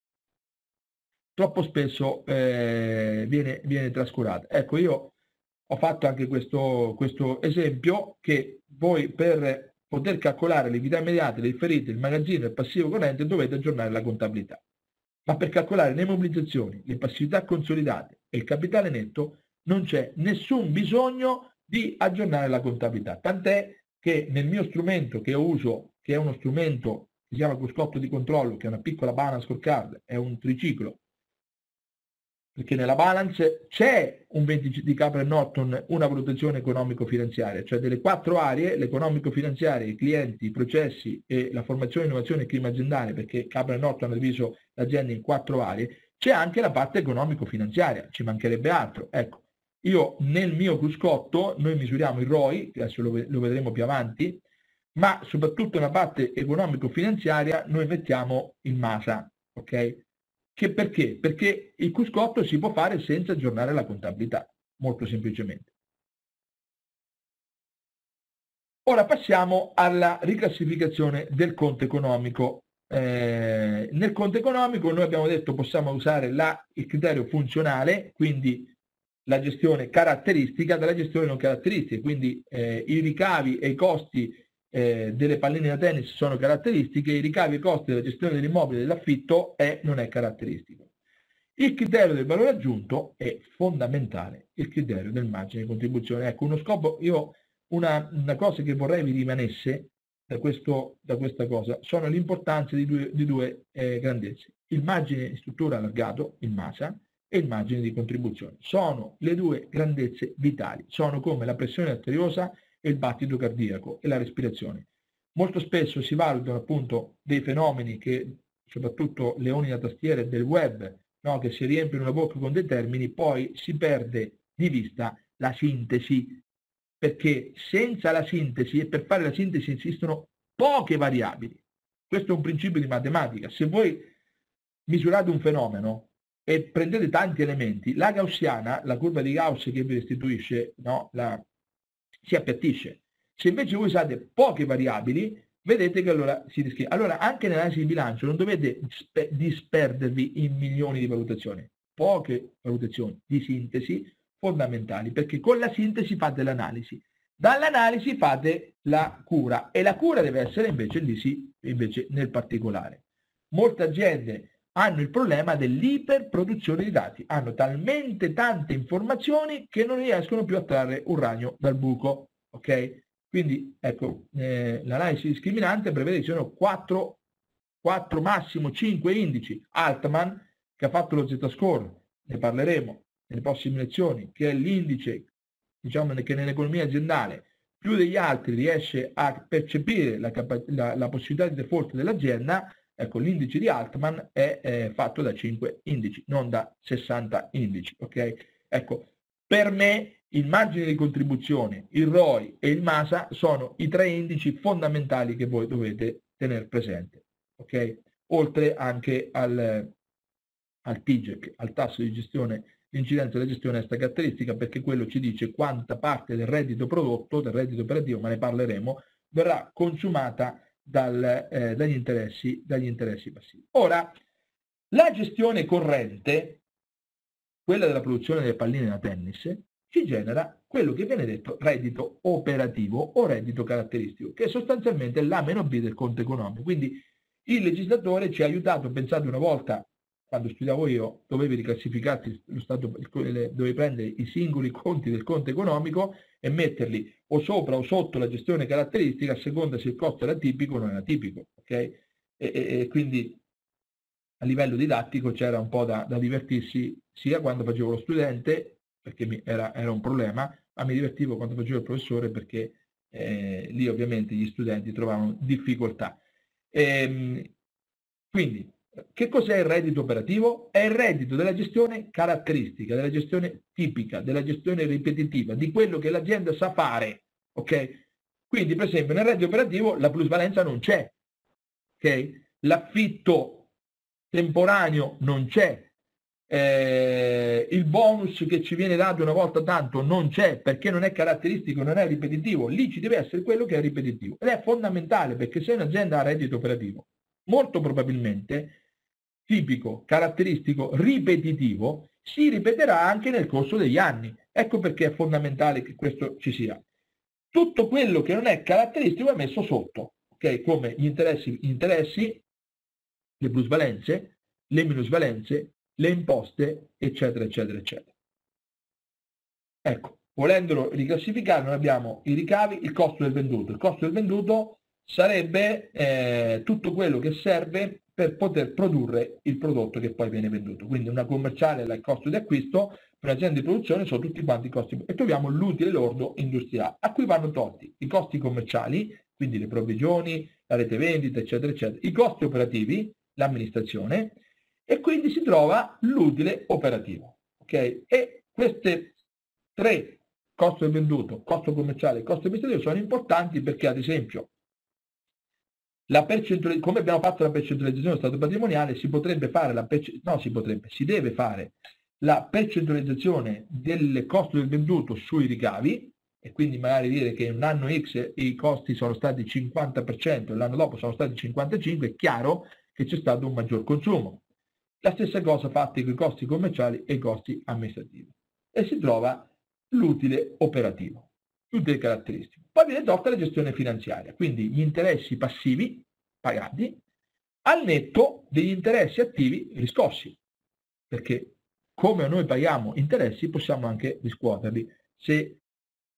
troppo spesso eh, viene, viene trascurata. Ecco, io ho fatto anche questo, questo esempio che voi per poter calcolare le liquidità immediate, le differite, il magazzino e il passivo corrente dovete aggiornare la contabilità. Ma per calcolare le mobilizzazioni, le passività consolidate e il capitale netto non c'è nessun bisogno di aggiornare la contabilità. Tant'è che nel mio strumento che uso, che è uno strumento che si chiama cruscotto di controllo, che è una piccola balance scorecard, è un triciclo perché nella balance c'è un 20 di Capra Norton una valutazione economico-finanziaria, cioè delle quattro aree, l'economico-finanziaria, i clienti, i processi e la formazione, innovazione e clima aziendale, perché Capra Norton ha diviso l'azienda in quattro aree, c'è anche la parte economico-finanziaria, ci mancherebbe altro. Ecco, io nel mio cruscotto, noi misuriamo il ROI, adesso lo, lo vedremo più avanti, ma soprattutto nella parte economico-finanziaria noi mettiamo il MASA, ok? Che perché? Perché il cruscotto si può fare senza aggiornare la contabilità, molto semplicemente. Ora passiamo alla riclassificazione del conto economico. Eh, nel conto economico noi abbiamo detto possiamo usare la, il criterio funzionale, quindi la gestione caratteristica dalla gestione non caratteristica, quindi eh, i ricavi e i costi eh, delle palline da tennis sono caratteristiche, i ricavi e i costi della gestione dell'immobile e dell'affitto è, non è caratteristico. Il criterio del valore aggiunto è fondamentale, il criterio del margine di contribuzione. Ecco, uno scopo, io una, una cosa che vorrei vi rimanesse da, questo, da questa cosa sono l'importanza di due, di due eh, grandezze. il margine di struttura allargato, il MASA, e il margine di contribuzione. Sono le due grandezze vitali, sono come la pressione arteriosa e il battito cardiaco e la respirazione. Molto spesso si valutano appunto dei fenomeni che soprattutto leoni da tastiere del web, no, che si riempiono la bocca con dei termini, poi si perde di vista la sintesi, perché senza la sintesi e per fare la sintesi esistono poche variabili. Questo è un principio di matematica. Se voi misurate un fenomeno e prendete tanti elementi, la gaussiana, la curva di Gauss che vi restituisce, no, la, si appiattisce. Se invece voi usate poche variabili, vedete che allora si rischia. Allora anche nell'analisi di bilancio non dovete disperdervi in milioni di valutazioni, poche valutazioni di sintesi fondamentali, perché con la sintesi fate l'analisi. Dall'analisi fate la cura e la cura deve essere invece lì sì, invece nel particolare. Molte aziende hanno il problema dell'iperproduzione di dati, hanno talmente tante informazioni che non riescono più a trarre un ragno dal buco. Ok? Quindi ecco, eh, l'analisi discriminante prevede che ci siano 4, 4, massimo 5 indici. Altman, che ha fatto lo Z-score, ne parleremo nelle prossime lezioni, che è l'indice diciamo, che nell'economia aziendale più degli altri riesce a percepire la, la, la possibilità di default dell'azienda, ecco l'indice di Altman è eh, fatto da 5 indici, non da 60 indici. Okay? Ecco, per me il margine di contribuzione, il ROI e il MASA sono i tre indici fondamentali che voi dovete tenere presente. Okay? Oltre anche al, al TIGEC, al tasso di gestione l'incidenza della gestione è questa caratteristica perché quello ci dice quanta parte del reddito prodotto, del reddito operativo, ma ne parleremo, verrà consumata dal, eh, dagli, interessi, dagli interessi passivi. Ora, la gestione corrente, quella della produzione delle palline da tennis, ci genera quello che viene detto reddito operativo o reddito caratteristico, che è sostanzialmente l'A meno B del conto economico. Quindi il legislatore ci ha aiutato, pensate una volta quando studiavo io, dovevi riclassificarti lo stato, dovevi prendere i singoli conti del conto economico e metterli o sopra o sotto la gestione caratteristica a seconda se il costo era tipico o non era tipico. Okay? E, e, e, quindi a livello didattico c'era un po' da, da, divertirsi sia quando facevo lo studente, perché mi, era, era, un problema, ma mi divertivo quando facevo il professore perché eh, lì ovviamente gli studenti trovavano difficoltà. E, ehm, quindi che cos'è il reddito operativo? È il reddito della gestione caratteristica, della gestione tipica, della gestione ripetitiva, di quello che l'azienda sa fare. Ok? Quindi, per esempio, nel reddito operativo la plusvalenza non c'è. Ok? L'affitto temporaneo non c'è. Eh, il bonus che ci viene dato una volta tanto non c'è perché non è caratteristico, non è ripetitivo. Lì ci deve essere quello che è ripetitivo. Ed è fondamentale perché se un'azienda ha reddito operativo, molto probabilmente tipico, caratteristico, ripetitivo, si ripeterà anche nel corso degli anni. Ecco perché è fondamentale che questo ci sia. Tutto quello che non è caratteristico è messo sotto, ok? Come gli interessi, gli interessi, le plusvalenze, le minusvalenze, le imposte, eccetera, eccetera, eccetera. Ecco, volendolo riclassificare, noi abbiamo i ricavi, il costo del venduto. Il costo del venduto sarebbe eh, tutto quello che serve per poter produrre il prodotto che poi viene venduto. Quindi una commerciale è il costo di acquisto, per un'azienda di produzione sono tutti quanti i costi. E troviamo l'utile lordo industriale, a cui vanno tolti i costi commerciali, quindi le provvigioni, la rete vendita, eccetera, eccetera, i costi operativi, l'amministrazione, e quindi si trova l'utile operativo. Okay? E queste tre, costo del venduto, costo commerciale e costo amministrativo, sono importanti perché ad esempio come abbiamo fatto la percentualizzazione dello stato patrimoniale, si potrebbe fare la no, si potrebbe, si deve fare la percentualizzazione del costo del venduto sui ricavi e quindi magari dire che un anno X i costi sono stati 50% e l'anno dopo sono stati 55%, è chiaro che c'è stato un maggior consumo. La stessa cosa fatta con i costi commerciali e i costi amministrativi. E si trova l'utile operativo, l'utile caratteristico. Poi viene tolta la gestione finanziaria, quindi gli interessi passivi pagati al netto degli interessi attivi riscossi, perché come noi paghiamo interessi possiamo anche riscuoterli. Se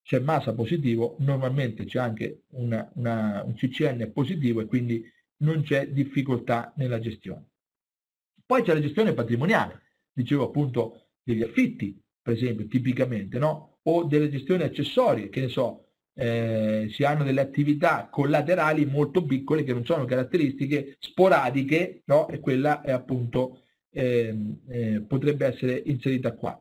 c'è massa positivo, normalmente c'è anche una, una, un CCN positivo e quindi non c'è difficoltà nella gestione. Poi c'è la gestione patrimoniale, dicevo appunto degli affitti, per esempio, tipicamente, no? O delle gestioni accessorie, che ne so, eh, si hanno delle attività collaterali molto piccole che non sono caratteristiche sporadiche, no? E quella è appunto eh, eh, potrebbe essere inserita qua.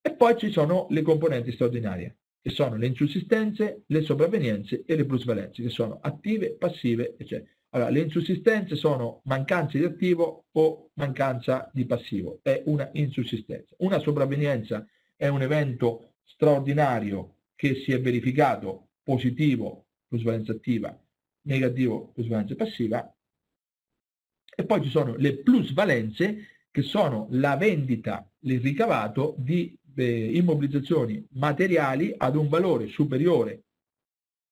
E poi ci sono le componenti straordinarie, che sono le insussistenze, le sopravvenienze e le plusvalenze, che sono attive, passive, eccetera. Allora, le insussistenze sono mancanza di attivo o mancanza di passivo, è una insussistenza. Una sopravvenienza è un evento straordinario che si è verificato positivo, plusvalenza attiva, negativo, plusvalenza passiva. E poi ci sono le plusvalenze che sono la vendita, il ricavato di eh, immobilizzazioni materiali ad un valore superiore,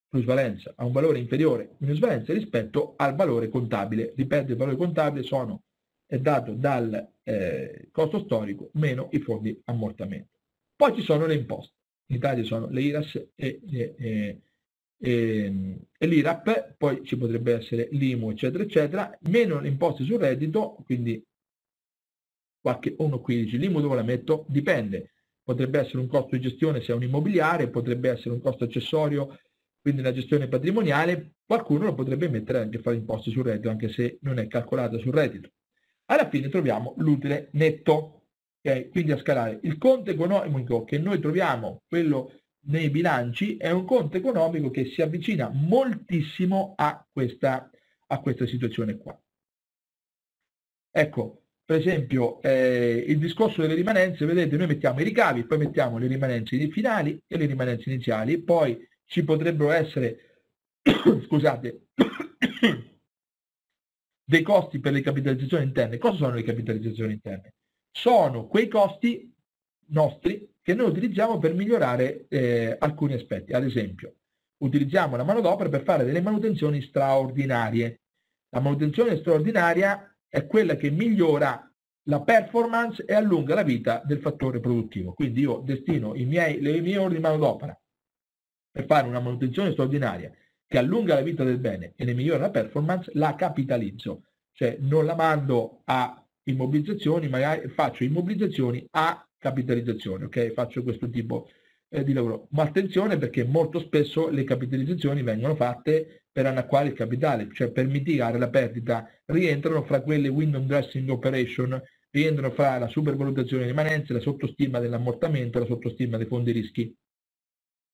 plusvalenza, a un valore inferiore, minusvalenza rispetto al valore contabile. Ripeto, il valore contabile sono, è dato dal eh, costo storico meno i fondi ammortamento. Poi ci sono le imposte. In Italia sono le IRAS e, e, e, e l'IRAP, poi ci potrebbe essere l'IMU, eccetera, eccetera, meno le imposte sul reddito, quindi qualche 1,15. L'IMU dove la metto? Dipende. Potrebbe essere un costo di gestione se è un immobiliare, potrebbe essere un costo accessorio, quindi la gestione patrimoniale, qualcuno lo potrebbe mettere anche a fare imposte sul reddito, anche se non è calcolata sul reddito. Alla fine troviamo l'utile netto, okay? quindi a scalare. Il conto economico che noi troviamo, quello nei bilanci, è un conto economico che si avvicina moltissimo a questa, a questa situazione qua. Ecco, per esempio eh, il discorso delle rimanenze, vedete, noi mettiamo i ricavi, poi mettiamo le rimanenze finali e le rimanenze iniziali, poi ci potrebbero essere, *coughs* scusate, *coughs* dei costi per le capitalizzazioni interne. Cosa sono le capitalizzazioni interne? Sono quei costi nostri che noi utilizziamo per migliorare eh, alcuni aspetti. Ad esempio, utilizziamo la manodopera per fare delle manutenzioni straordinarie. La manutenzione straordinaria è quella che migliora la performance e allunga la vita del fattore produttivo. Quindi io destino miei, le mie ore di manodopera per fare una manutenzione straordinaria che allunga la vita del bene e ne migliora la performance, la capitalizzo. Cioè non la mando a immobilizzazioni, magari faccio immobilizzazioni a capitalizzazione, ok? Faccio questo tipo eh, di lavoro. Ma attenzione perché molto spesso le capitalizzazioni vengono fatte per annacquare il capitale, cioè per mitigare la perdita, rientrano fra quelle window dressing operation, rientrano fra la supervalutazione rimanenze, la sottostima dell'ammortamento, la sottostima dei fondi rischi,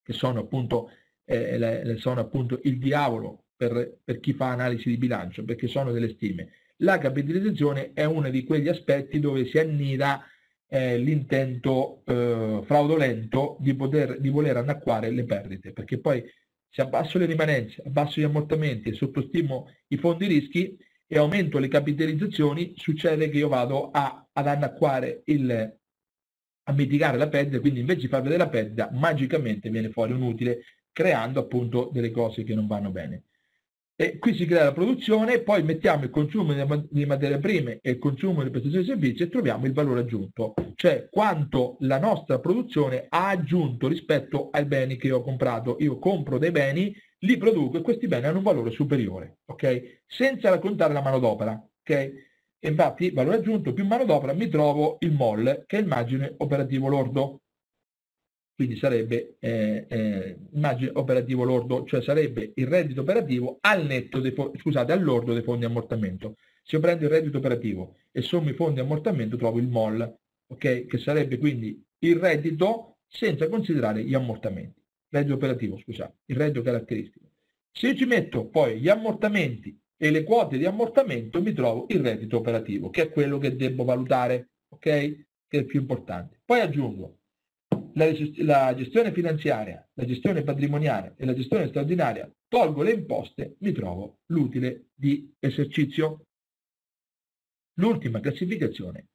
che sono appunto, eh, sono appunto il diavolo per, per chi fa analisi di bilancio, perché sono delle stime. La capitalizzazione è uno di quegli aspetti dove si annida eh, l'intento eh, fraudolento di, poter, di voler annacquare le perdite, perché poi se abbasso le rimanenze, abbasso gli ammortamenti e sottostimo i fondi rischi e aumento le capitalizzazioni, succede che io vado a, ad annacquare il, a mitigare la perdita, quindi invece di far vedere la perdita, magicamente viene fuori un utile, creando appunto delle cose che non vanno bene. E qui si crea la produzione, poi mettiamo il consumo di materie prime e il consumo delle prestazioni di servizi e troviamo il valore aggiunto, cioè quanto la nostra produzione ha aggiunto rispetto ai beni che io ho comprato. Io compro dei beni, li produco e questi beni hanno un valore superiore, ok? Senza raccontare la manodopera, ok? Infatti, valore aggiunto più manodopera mi trovo il MOL, che è il margine operativo lordo quindi sarebbe eh, eh, immagine operativo lordo, cioè sarebbe il reddito operativo al netto dei scusate, all'ordo dei fondi ammortamento. Se io prendo il reddito operativo e sommo i fondi ammortamento trovo il MOL, ok? Che sarebbe quindi il reddito senza considerare gli ammortamenti. Reddito operativo, scusate, il reddito caratteristico. Se io ci metto poi gli ammortamenti e le quote di ammortamento mi trovo il reddito operativo, che è quello che devo valutare, ok? Che è più importante. Poi aggiungo la, gestione finanziaria, la gestione patrimoniale e la gestione straordinaria, tolgo le imposte, mi trovo l'utile di esercizio. L'ultima classificazione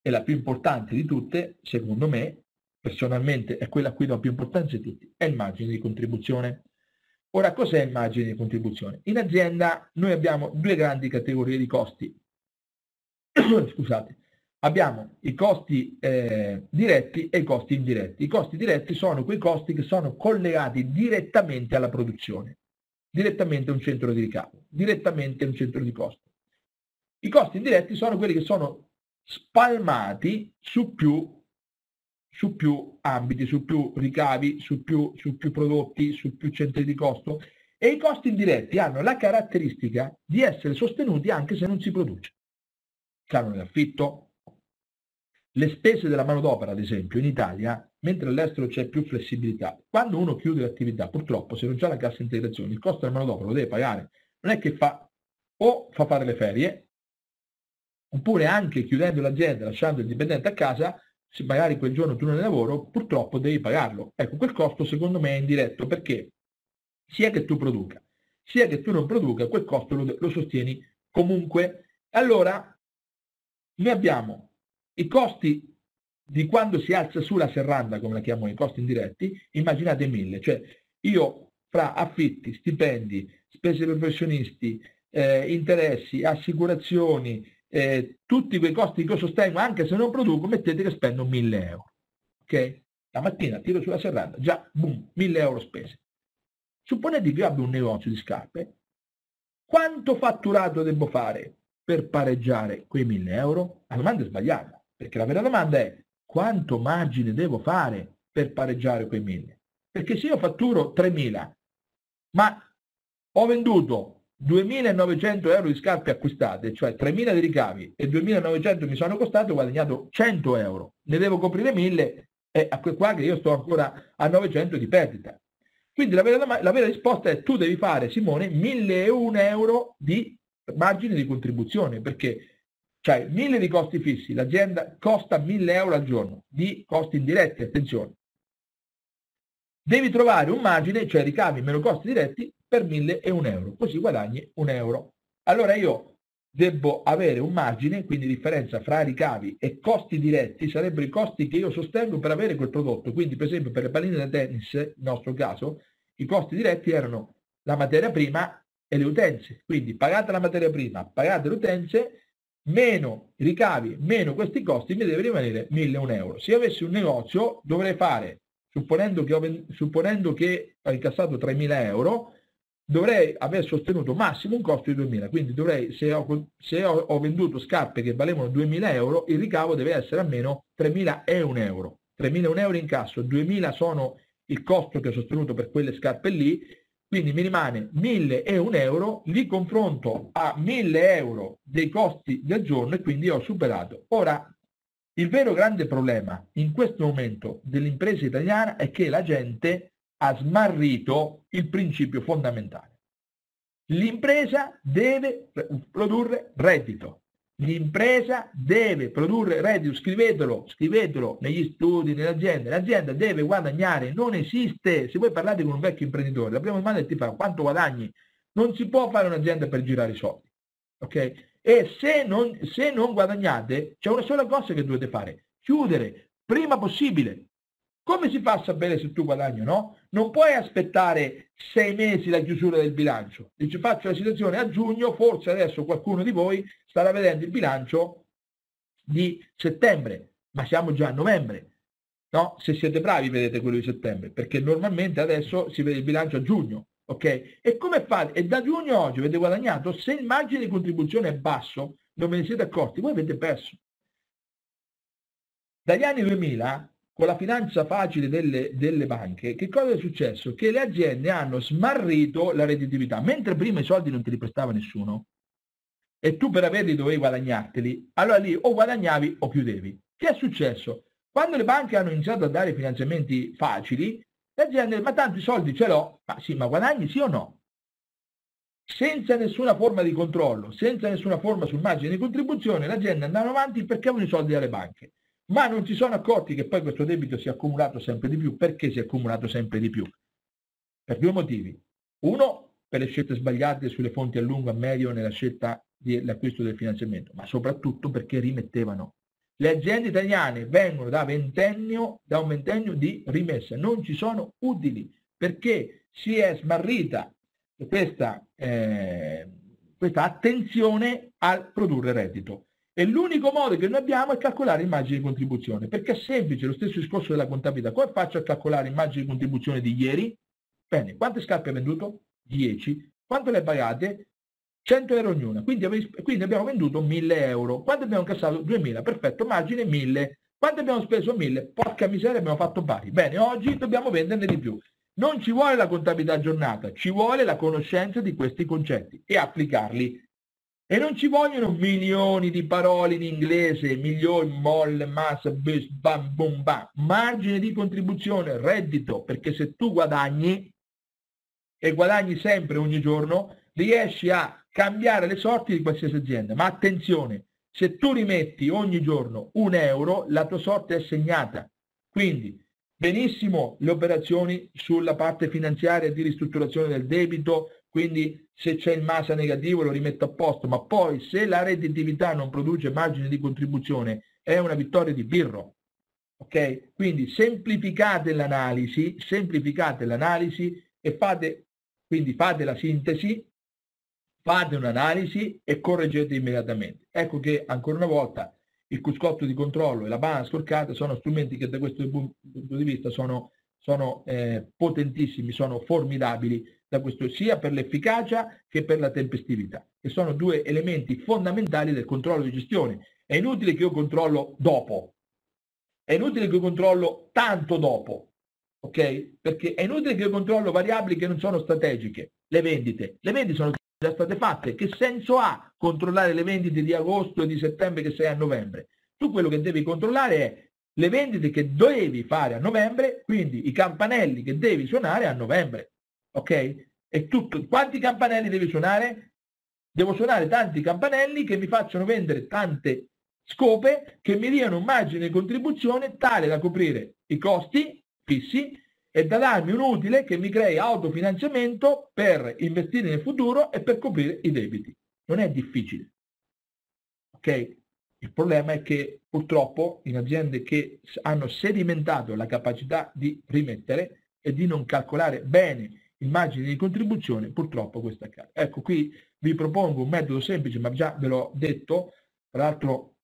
è la più importante di tutte, secondo me, personalmente è quella a cui do più importanza di tutti, è il margine di contribuzione. Ora, cos'è il margine di contribuzione? In azienda noi abbiamo due grandi categorie di costi. *coughs* Scusate, abbiamo i costi eh, diretti e i costi indiretti. I costi diretti sono quei costi che sono collegati direttamente alla produzione, direttamente a un centro di ricavo, direttamente a un centro di costo. I costi indiretti sono quelli che sono spalmati su più, su più ambiti, su più ricavi, su più, su più prodotti, su più centri di costo e i costi indiretti hanno la caratteristica di essere sostenuti anche se non si produce. Canone d'affitto, le spese della manodopera, ad esempio, in Italia, mentre all'estero c'è più flessibilità, quando uno chiude l'attività, purtroppo, se non c'è la cassa integrazione, il costo della manodopera lo deve pagare. Non è che fa o fa fare le ferie, oppure anche chiudendo l'azienda, lasciando il dipendente a casa, se magari quel giorno tu non hai lavoro, purtroppo devi pagarlo. Ecco, quel costo secondo me è indiretto perché sia che tu produca, sia che tu non produca, quel costo lo, lo sostieni comunque. Allora, noi abbiamo i costi di quando si alza su la serranda, come la chiamo i costi indiretti, immaginate mille, cioè io fra affitti, stipendi, spese per professionisti, eh, interessi, assicurazioni, eh, tutti quei costi che io sostengo, anche se non produco, mettete che spendo 1000 euro. Ok? La mattina tiro sulla serranda, già, boom, 1000 euro spese. Supponete che io abbia un negozio di scarpe, quanto fatturato devo fare per pareggiare quei 1000 euro? La domanda è sbagliata, perché la vera domanda è quanto margine devo fare per pareggiare quei 1000? Perché se io fatturo 3000, ma ho venduto 2.900 euro di scarpe acquistate, cioè 3.000 di ricavi e 2.900 mi sono costato, ho guadagnato 100 euro. Ne devo coprire 1.000 e a quel qua che io sto ancora a 900 di perdita. Quindi la vera, la vera risposta è tu devi fare, Simone, 1.001 euro di margine di contribuzione, perché cioè 1.000 di costi fissi, l'azienda costa 1.000 euro al giorno di costi indiretti, attenzione. Devi trovare un margine, cioè ricavi meno costi diretti, per 1.001 euro, così guadagni un euro. Allora io devo avere un margine, quindi differenza fra ricavi e costi diretti sarebbero i costi che io sostengo per avere quel prodotto. Quindi per esempio per le palline da tennis, nel nostro caso, i costi diretti erano la materia prima e le utenze. Quindi pagate la materia prima, pagate le utenze, meno ricavi, meno questi costi, mi deve rimanere 1.001 euro. Se avessi un negozio dovrei fare, supponendo che ho, supponendo che ho incassato 3.000 euro, dovrei aver sostenuto massimo un costo di 2.000, quindi dovrei, se, ho, se ho, ho, venduto scarpe che valevano 2.000 euro, il ricavo deve essere almeno 3.001 euro. 3.001 euro in casso, 2.000 sono il costo che ho sostenuto per quelle scarpe lì, quindi mi rimane 1.001 euro, li confronto a 1.000 euro dei costi del giorno e quindi ho superato. Ora, il vero grande problema in questo momento dell'impresa italiana è che la gente ha smarrito il principio fondamentale. L'impresa deve produrre reddito. L'impresa deve produrre reddito, scrivetelo, scrivetelo negli studi, nelle aziende. L'azienda deve guadagnare, non esiste. Se voi parlate con un vecchio imprenditore, la prima domanda è ti fa quanto guadagni? Non si può fare un'azienda per girare i soldi. Ok? E se non, se non guadagnate, c'è una sola cosa che dovete fare, chiudere prima possibile. Come si fa a sapere se tu guadagni o no? Non puoi aspettare sei mesi la chiusura del bilancio. Dici faccio la situazione a giugno, forse adesso qualcuno di voi starà vedendo il bilancio di settembre, ma siamo già a novembre. No? Se siete bravi vedete quello di settembre, perché normalmente adesso si vede il bilancio a giugno. Ok? E come fate? E da giugno oggi avete guadagnato? Se il margine di contribuzione è basso, non ve ne siete accorti, voi avete perso. Dagli anni 2000 con la finanza facile delle, delle, banche, che cosa è successo? Che le aziende hanno smarrito la redditività. Mentre prima i soldi non te li prestava nessuno e tu per averli dovevi guadagnarteli, allora lì o guadagnavi o chiudevi. Che è successo? Quando le banche hanno iniziato a dare finanziamenti facili, le aziende, ma tanti soldi ce l'ho, ma sì, ma guadagni sì o no? Senza nessuna forma di controllo, senza nessuna forma sul margine di contribuzione, le aziende andavano avanti perché avevano i soldi dalle banche ma non si sono accorti che poi questo debito si è accumulato sempre di più. Perché si è accumulato sempre di più? Per due motivi. Uno, per le scelte sbagliate sulle fonti a lungo, a medio nella scelta dell'acquisto del finanziamento, ma soprattutto perché rimettevano. Le aziende italiane vengono da, ventennio, da un ventennio di rimessa, non ci sono utili perché si è smarrita questa, eh, questa attenzione al produrre reddito. E l'unico modo che noi abbiamo è calcolare il margine di contribuzione, perché è semplice, lo stesso discorso della contabilità. Come faccio a calcolare il margine di contribuzione di ieri? Bene, quante scarpe hai venduto? 10. Quanto le hai pagate? 100 euro ognuna, quindi, quindi abbiamo venduto 1000 euro. Quando abbiamo incassato 2000, perfetto, margine 1000. Quando abbiamo speso 1000, porca miseria, abbiamo fatto pari. Bene, oggi dobbiamo venderne di più. Non ci vuole la contabilità giornata, ci vuole la conoscenza di questi concetti e applicarli. E non ci vogliono milioni di parole in inglese, milioni, molle, massa, bis, bam, bum, bam. Margine di contribuzione, reddito, perché se tu guadagni, e guadagni sempre ogni giorno, riesci a cambiare le sorti di qualsiasi azienda. Ma attenzione, se tu rimetti ogni giorno un euro, la tua sorte è segnata. Quindi, benissimo le operazioni sulla parte finanziaria di ristrutturazione del debito, quindi se c'è il massa negativo lo rimetto a posto, ma poi se la redditività non produce margine di contribuzione è una vittoria di birro. Ok? Quindi semplificate l'analisi, semplificate l'analisi e fate, quindi fate la sintesi fate un'analisi e correggete immediatamente. Ecco che ancora una volta il cuscotto di controllo e la banana scorcata sono strumenti che da questo punto di vista sono, sono eh, potentissimi, sono formidabili questo, sia per l'efficacia che per la tempestività, che sono due elementi fondamentali del controllo di gestione. È inutile che io controllo dopo, è inutile che io controllo tanto dopo, ok? Perché è inutile che io controllo variabili che non sono strategiche, le vendite. Le vendite sono già state fatte. Che senso ha controllare le vendite di agosto e di settembre che sei a novembre? Tu quello che devi controllare è le vendite che devi fare a novembre, quindi i campanelli che devi suonare a novembre. Ok? E tutto. Quanti campanelli devi suonare? Devo suonare tanti campanelli che mi facciano vendere tante scope che mi diano un margine di contribuzione tale da coprire i costi fissi e da darmi un utile che mi crei autofinanziamento per investire nel futuro e per coprire i debiti. Non è difficile. Ok? Il problema è che purtroppo in aziende che hanno sedimentato la capacità di rimettere e di non calcolare bene il margine di contribuzione, purtroppo questo accade. Ecco, qui vi propongo un metodo semplice, ma già ve l'ho detto, tra l'altro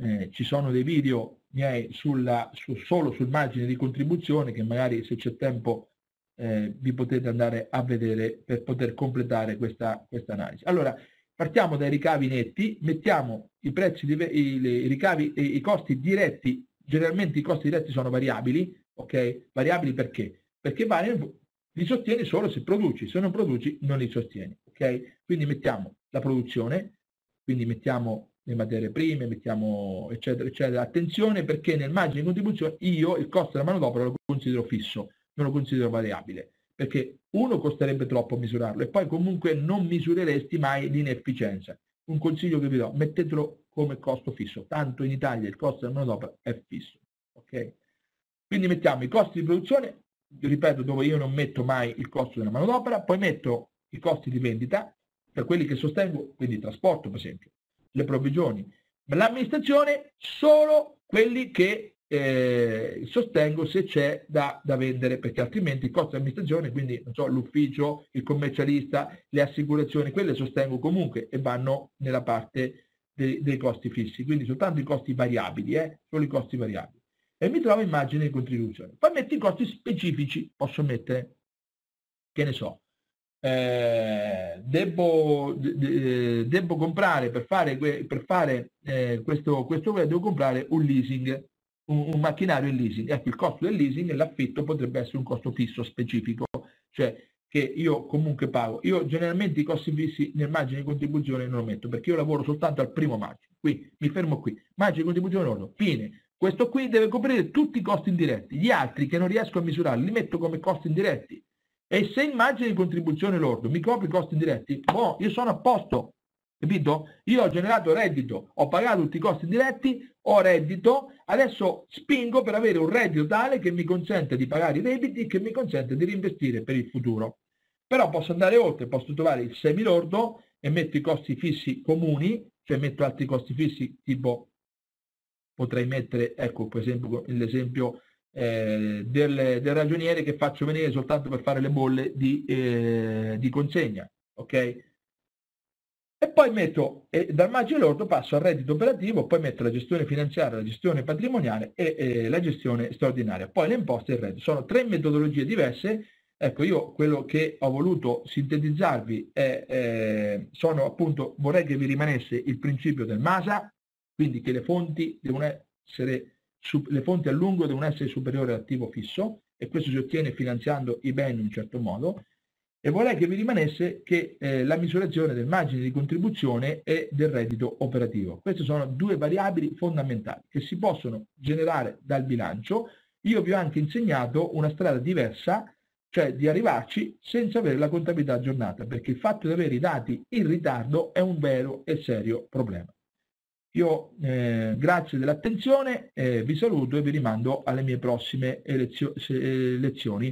eh, ci sono dei video miei sulla, su, solo sul margine di contribuzione che magari se c'è tempo eh, vi potete andare a vedere per poter completare questa, questa analisi. Allora, partiamo dai ricavi netti, mettiamo i prezzi, i, i ricavi e i costi diretti, generalmente i costi diretti sono variabili, ok? Variabili perché? Perché variano, li sostieni solo se produci, se non produci non li sostieni, ok? Quindi mettiamo la produzione, quindi mettiamo le materie prime, mettiamo eccetera, eccetera. Attenzione perché nel margine di contribuzione io il costo della manodopera lo considero fisso, non lo considero variabile, perché uno costerebbe troppo misurarlo e poi comunque non misureresti mai l'inefficienza. Un consiglio che vi do, mettetelo come costo fisso, tanto in Italia il costo della manodopera è fisso. Okay? Quindi mettiamo i costi di produzione, ripeto, dove io non metto mai il costo della manodopera, poi metto i costi di vendita, per quelli che sostengo, quindi trasporto per esempio, le provvigioni. L'amministrazione solo quelli che eh, sostengo se c'è da, da, vendere, perché altrimenti il costo di amministrazione, quindi so, l'ufficio, il commercialista, le assicurazioni, quelle sostengo comunque e vanno nella parte dei, dei costi fissi, quindi soltanto i costi variabili, eh, solo i costi variabili. E mi trovo immagine di contribuzione. Poi metto i costi specifici, posso mettere, che ne so, eh, devo, de, devo, comprare per fare, per fare eh, questo, questo devo comprare un leasing, un, un, macchinario in leasing. Ecco, il costo del leasing, l'affitto potrebbe essere un costo fisso specifico, cioè che io comunque pago. Io generalmente i costi fissi nel margine di contribuzione non lo metto perché io lavoro soltanto al primo margine. Qui mi fermo qui. Margine di contribuzione lordo. Fine. Questo qui deve coprire tutti i costi indiretti. Gli altri che non riesco a misurare li metto come costi indiretti e se immagini di contribuzione lordo mi copri i costi indiretti, boh, io sono a posto, capito? Io ho generato reddito, ho pagato tutti i costi indiretti, ho reddito, adesso spingo per avere un reddito tale che mi consente di pagare i debiti e che mi consente di reinvestire per il futuro. Però posso andare oltre, posso trovare il semilordo e metto i costi fissi comuni, cioè metto altri costi fissi tipo potrei mettere, ecco per esempio l'esempio eh, del, del, ragioniere che faccio venire soltanto per fare le bolle di, eh, di consegna. Ok? E poi metto, e dal margine lordo passo al reddito operativo, poi metto la gestione finanziaria, la gestione patrimoniale e, e la gestione straordinaria. Poi le imposte e il reddito. Sono tre metodologie diverse Ecco, io quello che ho voluto sintetizzarvi è, eh, sono appunto, vorrei che vi rimanesse il principio del MASA, quindi che le fonti essere, le fonti a lungo devono essere superiori all'attivo fisso, e questo si ottiene finanziando i beni in un certo modo, e vorrei che vi rimanesse che eh, la misurazione del margine di contribuzione e del reddito operativo. Queste sono due variabili fondamentali che si possono generare dal bilancio. Io vi ho anche insegnato una strada diversa cioè di arrivarci senza avere la contabilità aggiornata, perché il fatto di avere i dati in ritardo è un vero e serio problema. Io eh, grazie dell'attenzione, eh, vi saluto e vi rimando alle mie prossime lezioni